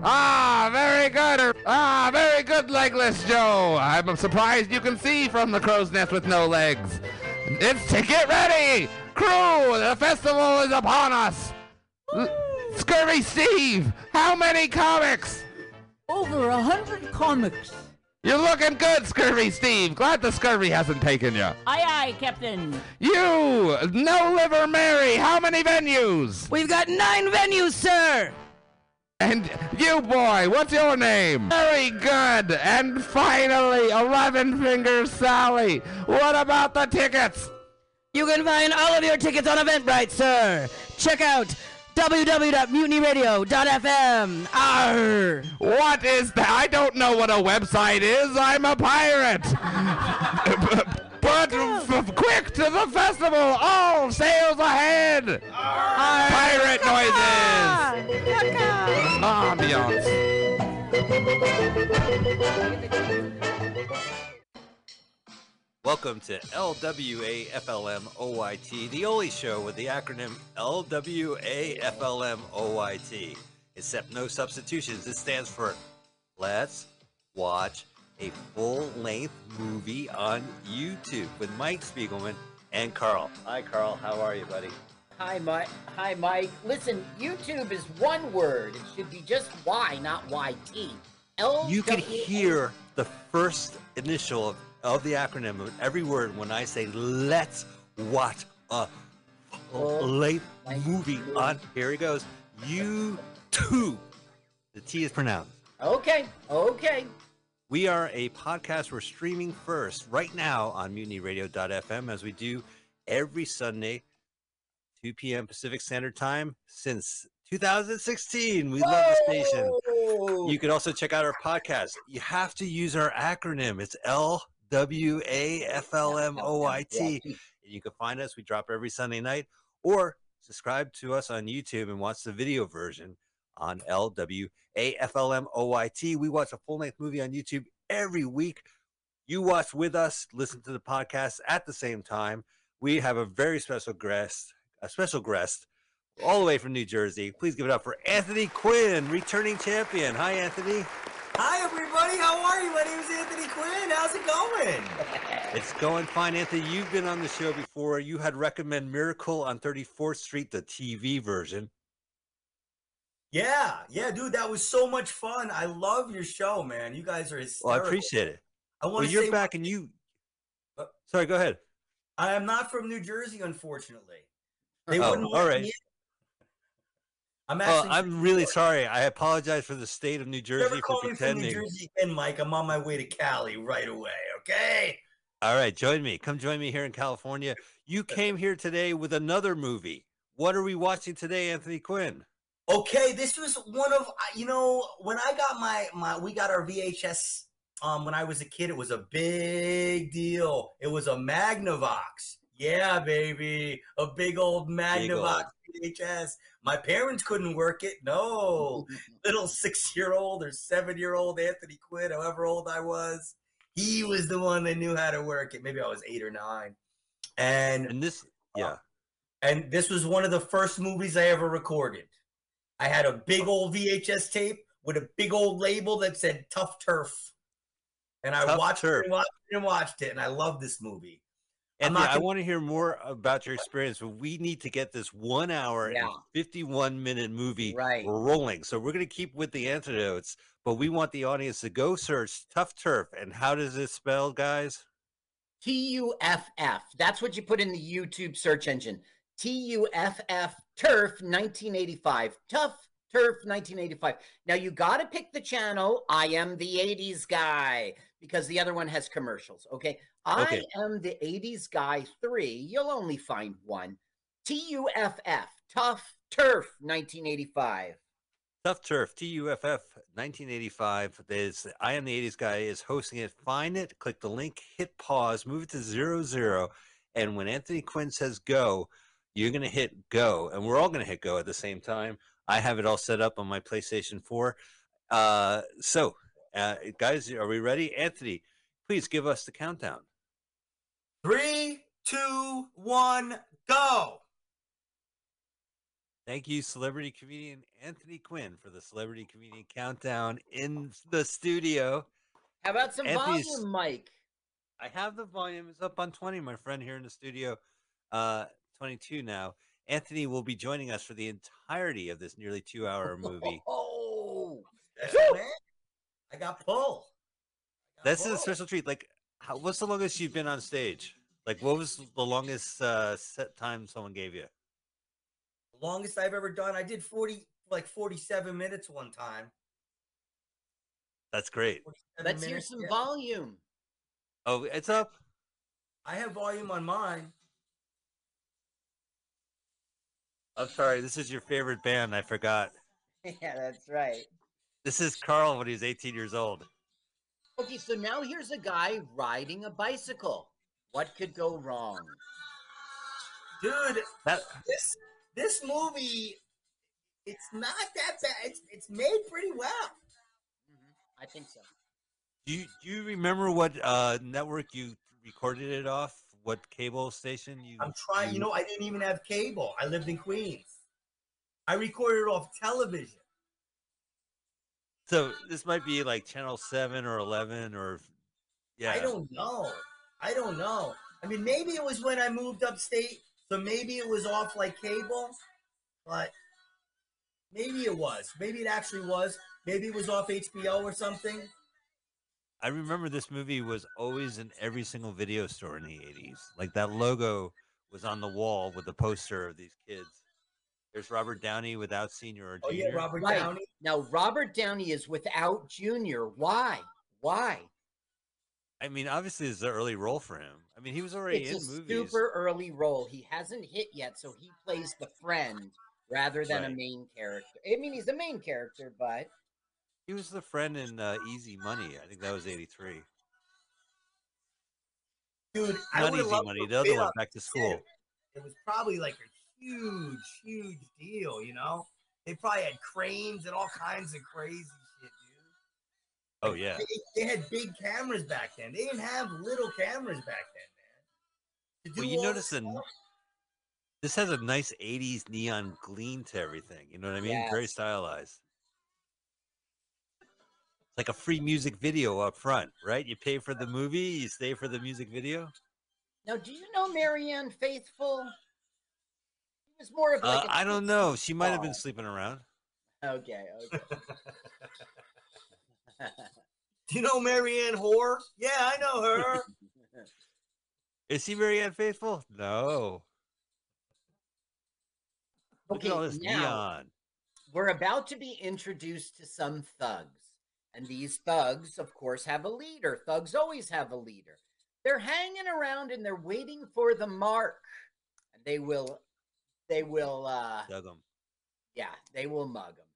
Ah, very good. Ah, very good, Legless Joe. I'm surprised you can see from the crow's nest with no legs. It's to get ready, crew. The festival is upon us. L- Scurvy Steve, how many comics? Over a hundred comics. You're looking good, Scurvy Steve. Glad the scurvy hasn't taken you. Aye, aye, Captain. You, No Liver Mary, how many venues? We've got nine venues, sir. And you, boy, what's your name? Very good. And finally, Eleven Finger Sally. What about the tickets? You can find all of your tickets on Eventbrite, sir. Check out www.mutinyradio.fm. Arr. What is that? I don't know what a website is. I'm a pirate. (laughs) But f- quick to the festival! All sails ahead! Pirate noises! Ambiance. Welcome to LWAFLMOYT, the only show with the acronym LWAFLMOYT. Except no substitutions. It stands for Let's Watch a Full Length Movie on YouTube with Mike Spiegelman and Carl. Hi, Carl. How are you, buddy? Hi, Mike. Hi, Mike. Listen, YouTube is one word. It should be just Y, not YT. L. You can hear the first initial of, of the acronym of every word when I say let's watch a oh late movie on here he goes. YouTube. The T is pronounced. Okay. Okay. We are a podcast. We're streaming first right now on mutinyradio.fm as we do every Sunday, 2 p.m. Pacific Standard Time since 2016. We love the station. You can also check out our podcast. You have to use our acronym. It's L W A F L M O I T. And you can find us. We drop every Sunday night or subscribe to us on YouTube and watch the video version on L W A F L M O Y T. We watch a full length movie on YouTube every week. You watch with us, listen to the podcast at the same time. We have a very special guest, a special guest all the way from New Jersey. Please give it up for Anthony Quinn, returning champion. Hi, Anthony. Hi, everybody. How are you? My name is Anthony Quinn. How's it going? (laughs) It's going fine, Anthony. You've been on the show before. You had recommend Miracle on 34th Street, the TV version. Yeah, yeah, dude, that was so much fun. I love your show, man. You guys are Well. I appreciate it. I Well, want to you're back and you. Sorry, go ahead. I am not from New Jersey, unfortunately. They Oh, wouldn't all right. I'm actually. I'm really sorry. I apologize for the state of New Jersey Never for call me from pretending. New Jersey again, Mike. I'm on my way to Cali right away. Okay. All right, join me. Come join me here in California. You came here today with another movie. What are we watching today, Anthony Quinn? Okay, this was one of you know when I got my my we got our VHS um when I was a kid it was a big deal. It was a Magnavox. Yeah, baby, a big old Magnavox VHS. My parents couldn't work it. No, little six year old or seven year old Anthony Quinn, however old I was, he was the one that knew how to work it. Maybe I was eight or nine, and and this yeah, uh, and this was one of the first movies I ever recorded. I had a big old VHS tape with a big old label that said Tuff Turf. And I Tuff watched Turf. it and watched it and watched it, and I love this movie. Anthony, not I want to hear more about your experience, but we need to get this one hour Yeah. and 51 minute movie Right. rolling. So we're going to keep with the antidotes, but we want the audience to go search Tuff Turf. And how does it spell, guys? T U F F. That's what you put in the YouTube search engine. T U F F Turf 1985. Tuff Turf 1985. Now you got to pick the channel. I am the 80s guy because the other one has commercials. Okay. I am the 80s guy 3. You'll only find one. T U F F. Tuff Turf 1985. Tuff Turf, T U F F, 1985. There's I am the 80s guy is hosting it. Find it, click the link, hit pause, move it to zero zero, and when Anthony Quinn says go, you're gonna hit go, and we're all gonna hit go at the same time. I have it all set up on my PlayStation 4. Uh, so, uh, guys, are we ready? Anthony, please give us the countdown. Three, two, one, go. Thank you, celebrity comedian Anthony Quinn, for the celebrity comedian countdown in the studio. How about some Anthony's- volume, Mike? I have the volume. It's up on 20, my friend here in the studio. Uh 22 now. Anthony will be joining us for the entirety of this nearly two hour movie. (laughs) Oh, special man. I got pull. This is a special treat. Like, how, what's the longest you've been on stage? Like, what was the longest uh, set time someone gave you? The longest I've ever done. I did 40, like 47 minutes one time. That's great. 47 Let's hear some yeah. volume. Oh, it's up. I have volume on mine. I'm sorry. This is your favorite band. I forgot. (laughs) yeah, that's right. This is Carl when he was 18 years old. Okay, so now here's a guy riding a bicycle. What could go wrong? dude. That this this movie, it's not that bad. It's it's made pretty well. I think so. Do you do you remember what uh, network you recorded it off? What cable station you? I'm trying. You know, I didn't even have cable. I lived in Queens. I recorded it off television. So this might be like channel seven or eleven or yeah. I don't know. I don't know. I mean, maybe it was when I moved upstate, so maybe it was off like cable, but maybe it was. Maybe it actually was. Maybe it was off HBO or something. I remember this movie was always in every single video store in the 80s. Like that logo was on the wall with the poster of these kids. There's Robert Downey without senior or junior. Oh yeah, Robert Right. Downey. Now Robert Downey is without Junior. Why? Why? I mean, obviously, it's an early role for him. I mean, he was already it's in a movies. super early role. He hasn't hit yet, so he plays the friend rather than a main character. I mean, he's the main character, but He was the friend in uh, Easy Money. I think that was 83. Dude, Not would Easy love Money, the other one, Back to School. It was probably like a huge, huge deal. You know, they probably had cranes and all kinds of crazy shit, dude. Oh, yeah. They, they had big cameras back then. They didn't have little cameras back then, man. Well, you notice this the, stuff- this has a nice 80s neon gleam to everything. You know what I mean? Very stylized. It's like a free music video up front, right? You pay for the movie, you stay for the music video. now do you know Marianne Faithfull? He was more of Uh, like a I don't know. She might have been sleeping around. Okay, okay. (laughs) Do you know Marianne Hoare? Yeah, I know her. Is he Marianne Faithfull? No. Look Okay, at all this now- neon. We're about to be introduced to some thugs. And these thugs, of course, have a leader. Thugs always have a leader. They're hanging around and they're waiting for the mark. And they will, they will, uh, Dug 'em. yeah, they will mug them.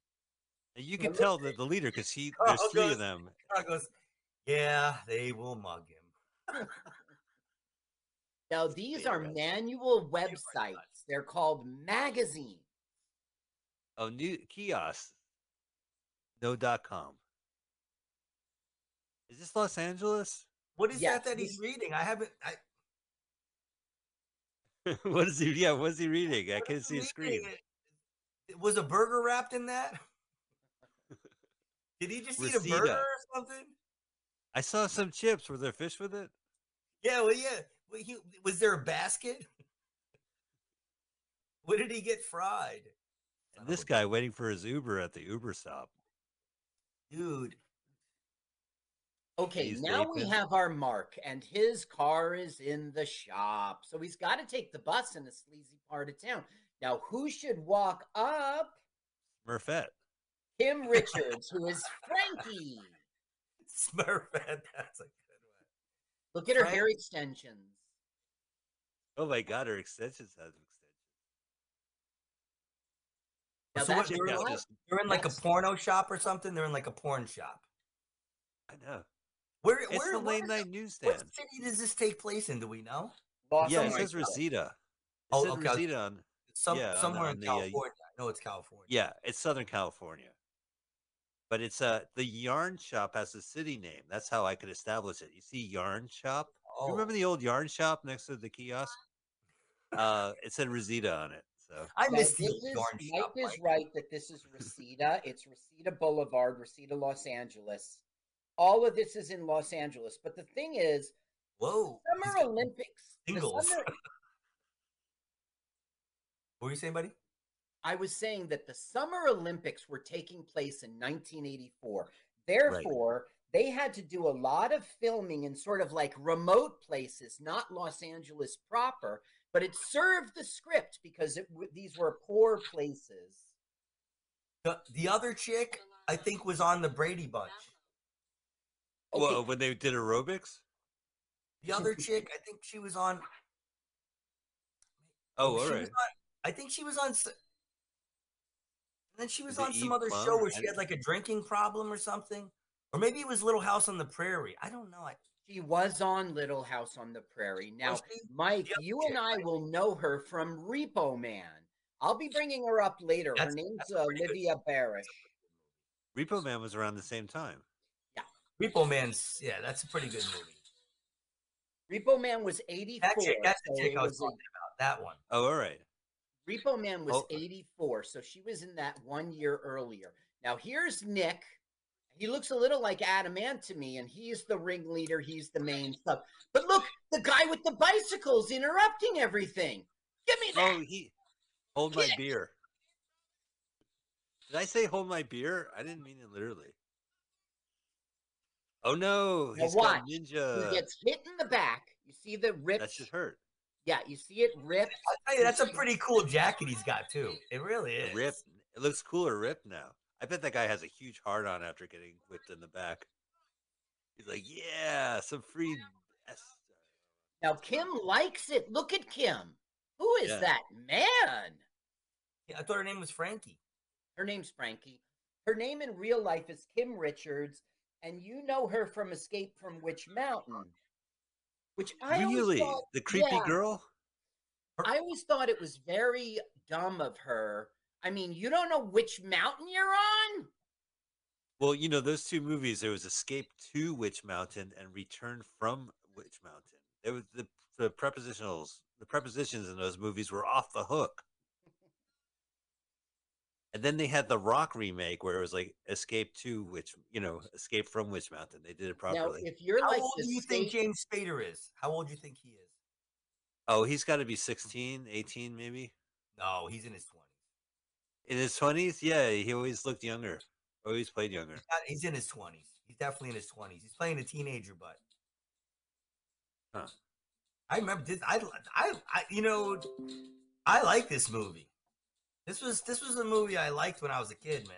And you can tell that the leader because he there's Carl three goes- of them. Carl goes, yeah, they will mug him. (laughs) Now, these are manual websites. They're called magazines. Oh, new kiosk. No dot com. Is this Los Angeles? What is Yes, that that he's reading? I haven't. I, (laughs) what is he? Yeah, what's he reading? I can't see a screen. Was a burger wrapped in that? Did he just eat a burger or something? I saw some chips. Were there fish with it? Yeah, well, yeah. Well, he, was there a basket? (laughs) What did he get fried? And this guy waiting for his Uber at the Uber stop. Dude. Okay, He's now we vaping. have our mark, and his car is in the shop. So he's got to take the bus in a sleazy part of town. Now, who should walk up? Murfette. Kim (laughs) Richards, who is Frankie. Smurfette. That's a good one. Look at her Frank- hair extensions. Oh my God, her extensions have extensions. Now so what, that's they're, in like, they're in like a porno shop or something? They're in like a porn shop. I know. Where, It's where, the late where- night What newsstand. city does this take place in? Do we know? Los Yeah, it Angeles. says Reseda. It Oh, says okay. Reseda on. Some, Yeah, somewhere on in the, uh, California. I know it's California. Yeah, it's Southern California. But it's uh the yarn shop has a city name. That's how I could establish it. You see yarn shop? Oh. You remember the old yarn shop next to the kiosk? Uh it said Reseda on it. So I Now, missed the this is, yarn Mike shop. is right that this is Reseda. it's Reseda Boulevard, Reseda, Los Angeles. All of this is in Los Angeles. But the thing is, Whoa. Summer Olympics. Singles. Summer- (laughs) What were you saying, buddy? I was saying that the Summer Olympics were taking place in 1984. Therefore, they had to do a lot of filming in sort of like remote places, not Los Angeles proper, but it served the script because it, these were poor places. The, the other chick, I think, was on the Brady Bunch. Well, when they did aerobics? The other (laughs) chick, I think she was on. Oh, all she right. was on, I think she was on. And then she was Is on some other Plum? show where she had like a drinking problem or something, or maybe it was Little House on the Prairie. I don't know. I, She was on Little House on the Prairie. Now, she? Mike, you and I right? will know her from Repo Man. I'll be bringing her up later. her name's that's a pretty good- Olivia Barash. Repo Man was around the same time. Repo Man's yeah, that's a pretty good movie. Repo Man was 84. That chick, that's the so chick it I was was a- talking about. That one. Oh, all right. Repo Man was Oh. 84, so she was in that one year earlier. Now here's Nick. He looks a little like Adam Ant to me, and he's the ringleader. He's the main stuff. But look, the guy with the bicycles interrupting everything. Give me that. Oh, he hold my beer. Did I say hold my beer? I didn't mean it literally. Oh no, Now he's got ninja. He gets hit in the back. You see the rip. That should hurt. Yeah, you see it rip. I tell you, that's a pretty cool jacket he's got too. It really is. Rip. It looks cooler ripped now. I bet that guy has a huge heart on after getting whipped in the back. He's like, yeah, some free. Now Kim likes it. Look at Kim. Who is Yeah. that man? Yeah, I thought her name was Frankie. Her name's Frankie. Her name in real life is Kim Richards, and you know her from Escape from Witch Mountain. Mm. Which I really? thought- The creepy yeah, girl? I always thought it was very dumb of her. I mean, you don't know which mountain you're on? Well, you know, those two movies, there was Escape to Witch Mountain and Return from Witch Mountain. It was the, the prepositionals, the prepositions in those movies were off the hook. And then they had the Rock remake where it was like Escape to Witch, you know, Escape from Witch Mountain. They did it properly. Now, properly. if you're How like old do you think James Spader is? How old do you think he is? oh, he's got to be 16, 18 maybe? No, he's in his twenties. In his 20s? Yeah, he always looked younger. Always played younger. He's in his twenties. He's definitely in his twenties. He's playing a teenager, but Huh. I remember this. I, I, I, you know, I like this movie. This was this was a movie I liked when I was a kid, man.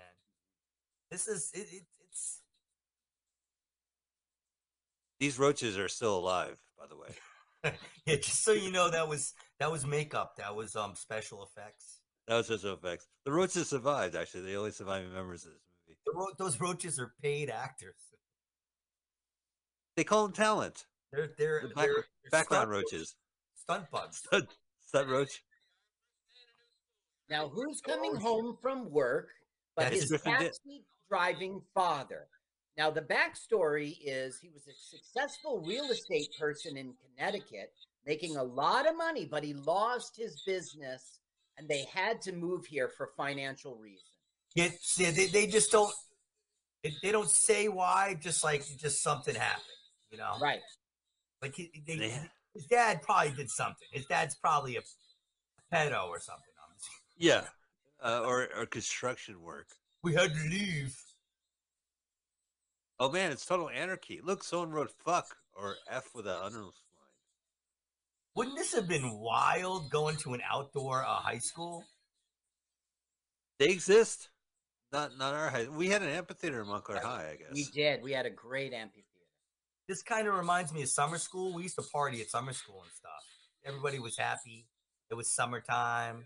This is it, it it's These roaches are still alive, by the way. (laughs) yeah. Just so you know, that was that was makeup. That was um special effects. That was just effects. The roaches survived, actually. The only surviving members of this movie. The ro- those roaches are paid actors. They call them talent. They're they're, The back- they're, they're background roaches. roaches. stunt bugs. Stunt, stunt roach. Now, who's coming home from work but That's his taxi driving father? Now, the backstory is he was a successful real estate person in Connecticut, making a lot of money, but he lost his business and they had to move here for financial reasons. Yeah, see, they, they just don't they, they don't say why. Just like just something happened, you know. Right. Like he, they, his dad probably did something. His dad's probably a pedo or something. Yeah. Uh, or, or construction work. We had to leave. Oh man, it's total anarchy. Look, someone wrote fuck or F with an underline. Wouldn't this have been wild going to an outdoor uh, high school? They exist. Not not our high. We had an amphitheater in Montclair High, I guess. We did. We had a great amphitheater. This kind of reminds me of summer school. We used to party at summer school and stuff. Everybody was happy. It was summertime.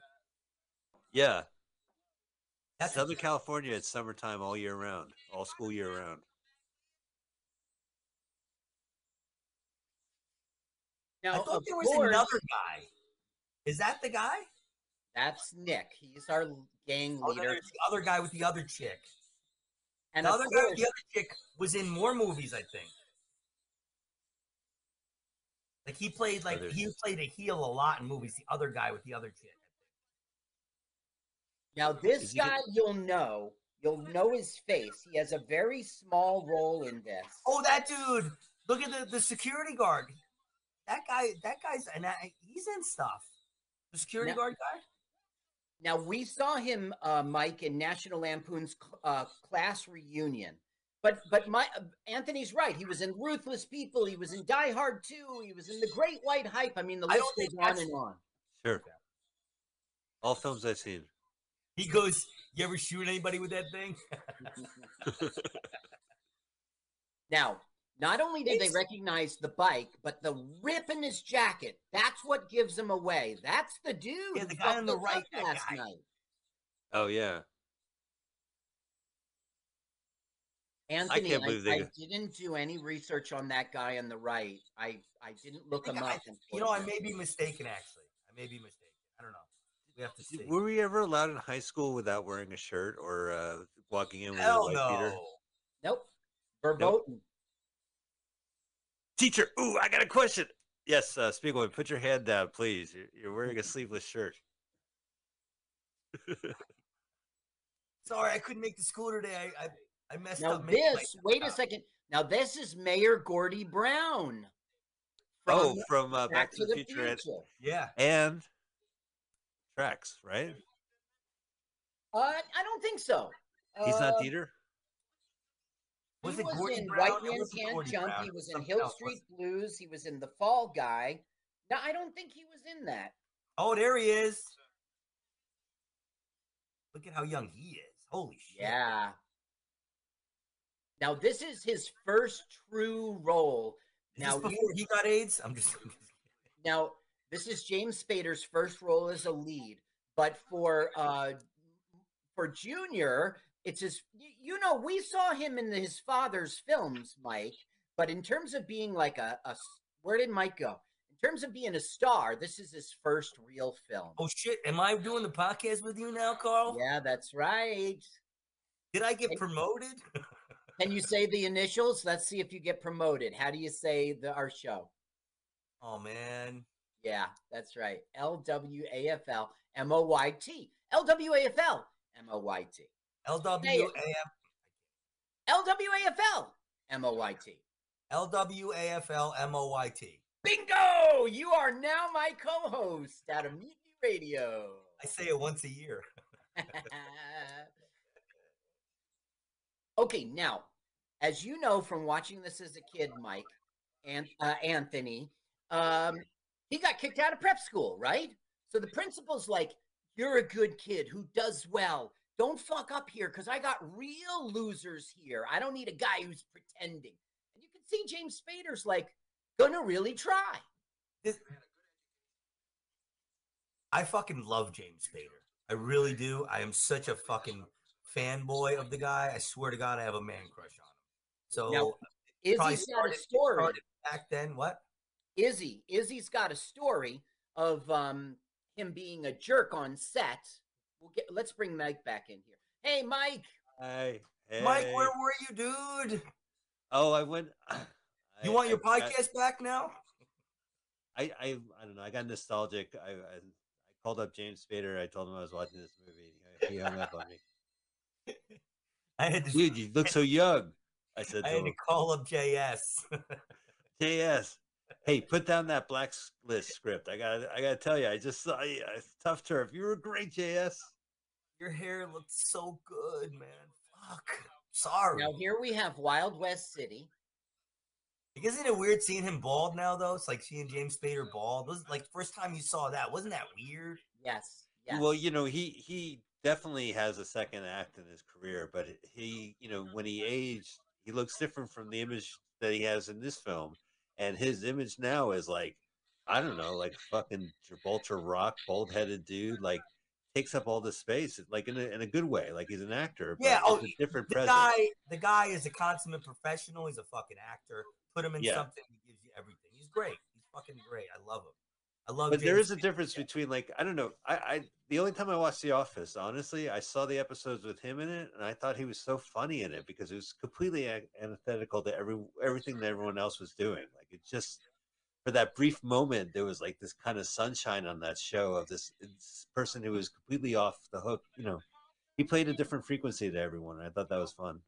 Yeah. That's Southern California, it's summertime all year round, all school year round. Now, I thought there was course- another guy. Is that the guy? That's Nick. He's our gang Oh, leader. there's the other guy with the other chick. And the of other guy with the other chick was in more movies, I think. Like he played oh, like he played a heel a lot in movies. The other guy with the other chick. Now, this Is he guy, you'll know. You'll know his face. He has a very small role in this. Oh, that dude! Look at the, the security guard. That guy. That guy's and that, he's in stuff. The security Now- guard guy. Now, we saw him, uh, Mike, in National Lampoon's uh, class reunion. But but my Anthony's right. He was in Ruthless People. He was in Die Hard 2. He was in The Great White Hype. I mean, the list goes on and on. Sure. All films I've seen. He goes, "You ever shoot anybody with that thing?" (laughs) Now, not only did they recognize the bike, but the rip in his jacket. That's what gives him away. That's the dude. Yeah, the guy on the fucked right, last guy. night. Oh yeah. Anthony, can't I, they I didn't do any research on that guy on the right. I, I didn't look him I- up. you know, I may be mistaken. Actually, I may be mistaken. I don't know. We have to see. Were we ever allowed in high school without wearing a shirt or uh, walking in with Hell a white beater? no. Nope. Verboten. Teacher, ooh, I got a question. Yes, uh, Spiegelman, put your hand down, please. You're, you're wearing a (laughs) sleeveless shirt. (laughs) Sorry, I couldn't make the school today. I I, I messed Now up. this, wait a second. Now this is Mayor Gordy Brown. oh, from uh, Back, to, the, Future, and- Future. Yeah. and tracks, right? Uh, I don't think so. He's Uh, not Dieter. He Was was, it Gordon in Brown? White It Man Can't Jump. Brown. He was in Hill Street Blues. He was in The Fall Guy. No, I don't think he was in that. Oh, there he is. Look at how young he is. Holy shit. Yeah. Now this is his first true role. Is now this you- he got AIDS? I'm just. Now, this is James Spader's first role as a lead, but for uh for Junior, it's his you know, we saw him in his father's films, Mike, but in terms of being like a, a where did Mike go? In terms of being a star, this is his first real film. Oh shit! Am I doing the podcast with you now, Carl? Yeah, that's right. Did I get promoted? (laughs) Can you say the initials? Let's see if you get promoted. How do you say the our show? Oh man. Yeah, that's right. L W A F L M O Y T. L W A F L M O Y T. L W Say A it. F L W A F L M O Y T. L W A F L M O Y T. Bingo! You are now my co-host at a Mutiny Radio. I say it once a year. (laughs) (laughs) okay, now, as you know from watching this as a kid, Mike and uh, Anthony, um, he got kicked out of prep school, right? So the principal's like, "You're a good kid who does well. Don't fuck up here, because I got real losers here. I don't need a guy who's pretending." And you can see James Spader's like, "Gonna really try." I fucking love James Spader. I really do. I am such a fucking fanboy of the guy. I swear to God, I have a man crush on him. So Now, uh, probably Izzy's got a story. back then. What? Izzy. Izzy's got a story of um him being a jerk on set. We'll get let's bring Mike back in here. Hey Mike. Hey, Mike, where were you, dude? Oh, I went. (sighs) You I- want your I- I- podcast back now? I, I I don't know. I got nostalgic. I, I I called up James Spader. I told him I was watching this movie. He hung up on me. (laughs) I had to, Dude, you look so young. I said I to had to him, call up JS. (laughs) JS. Hey, put down that blacklist script. I got I got to tell you, I just saw you. It's tuff turf. You were great, JS. Your hair looked so good, man. Fuck. Sorry. Now here we have Wild West City. Like, Isn't it weird seeing him bald now, though? It's like seeing James Spader bald. Was like first time you saw that. Wasn't that weird? Yes. Well, you know, he he definitely has a second act in his career, but he, you know, when he aged, he looks different from the image that he has in this film, and his image now is like, I don't know, like fucking Gibraltar Rock, bald headed dude, like takes up all the space, like in a in a good way, like he's an actor. But Yeah. Oh, a different the presence. guy. The guy is a consummate professional. He's a fucking actor. Put him in Yeah. something. He gives you everything. He's great. He's fucking great. I love him. I love. but there James is a difference between like I don't know. I, I the only time I watched The Office, honestly, I saw the episodes with him in it, and I thought he was so funny in it because it was completely antithetical to every everything that everyone else was doing. Like it just for that brief moment, there was like this kind of sunshine on that show of this, this person who was completely off the hook. You know, he played a different frequency to everyone. And I thought that was fun.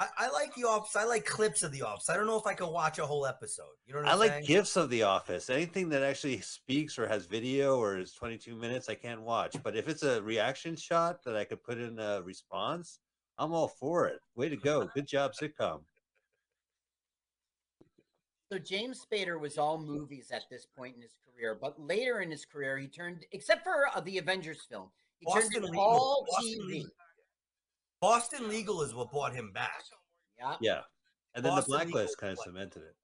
I, I like The Office. I like clips of The Office. I don't know if I could watch a whole episode. You know what I I'm like saying? gifs of The Office. Anything that actually speaks or has video or is 22 minutes, I can't watch. But if it's a reaction shot that I could put in a response, I'm all for it. Way to go. Good job, sitcom. So James Spader was all movies at this point in his career, but later in his career he turned except for uh, the Avengers film. He Boston turned to all Boston TV. Legal. Boston Legal is what brought him back. Yeah. Yeah. And then Boston the Legal blacklist kind of cemented it.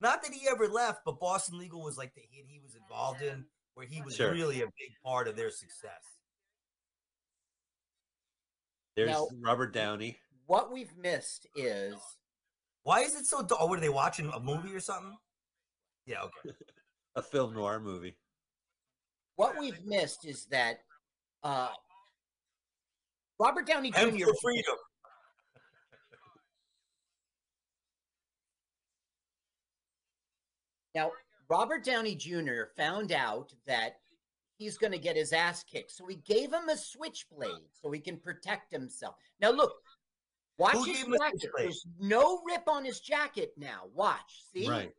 Not that he ever left, but Boston Legal was like the hit he was involved in, where he was Sure. really a big part of their success. There's Now- Robert Downey. what we've missed is Why is it so? du- Oh, what are they watching? A movie or something? Yeah. Okay. (laughs) A film noir movie. what we've missed is that uh, Robert Downey And Jr. for freedom. Now, Robert Downey Jr. found out that he's going to get his ass kicked, so he gave him a switchblade so he can protect himself. Now, look, watch Who his him jacket. There's no rip on his jacket now. Watch, see? Right.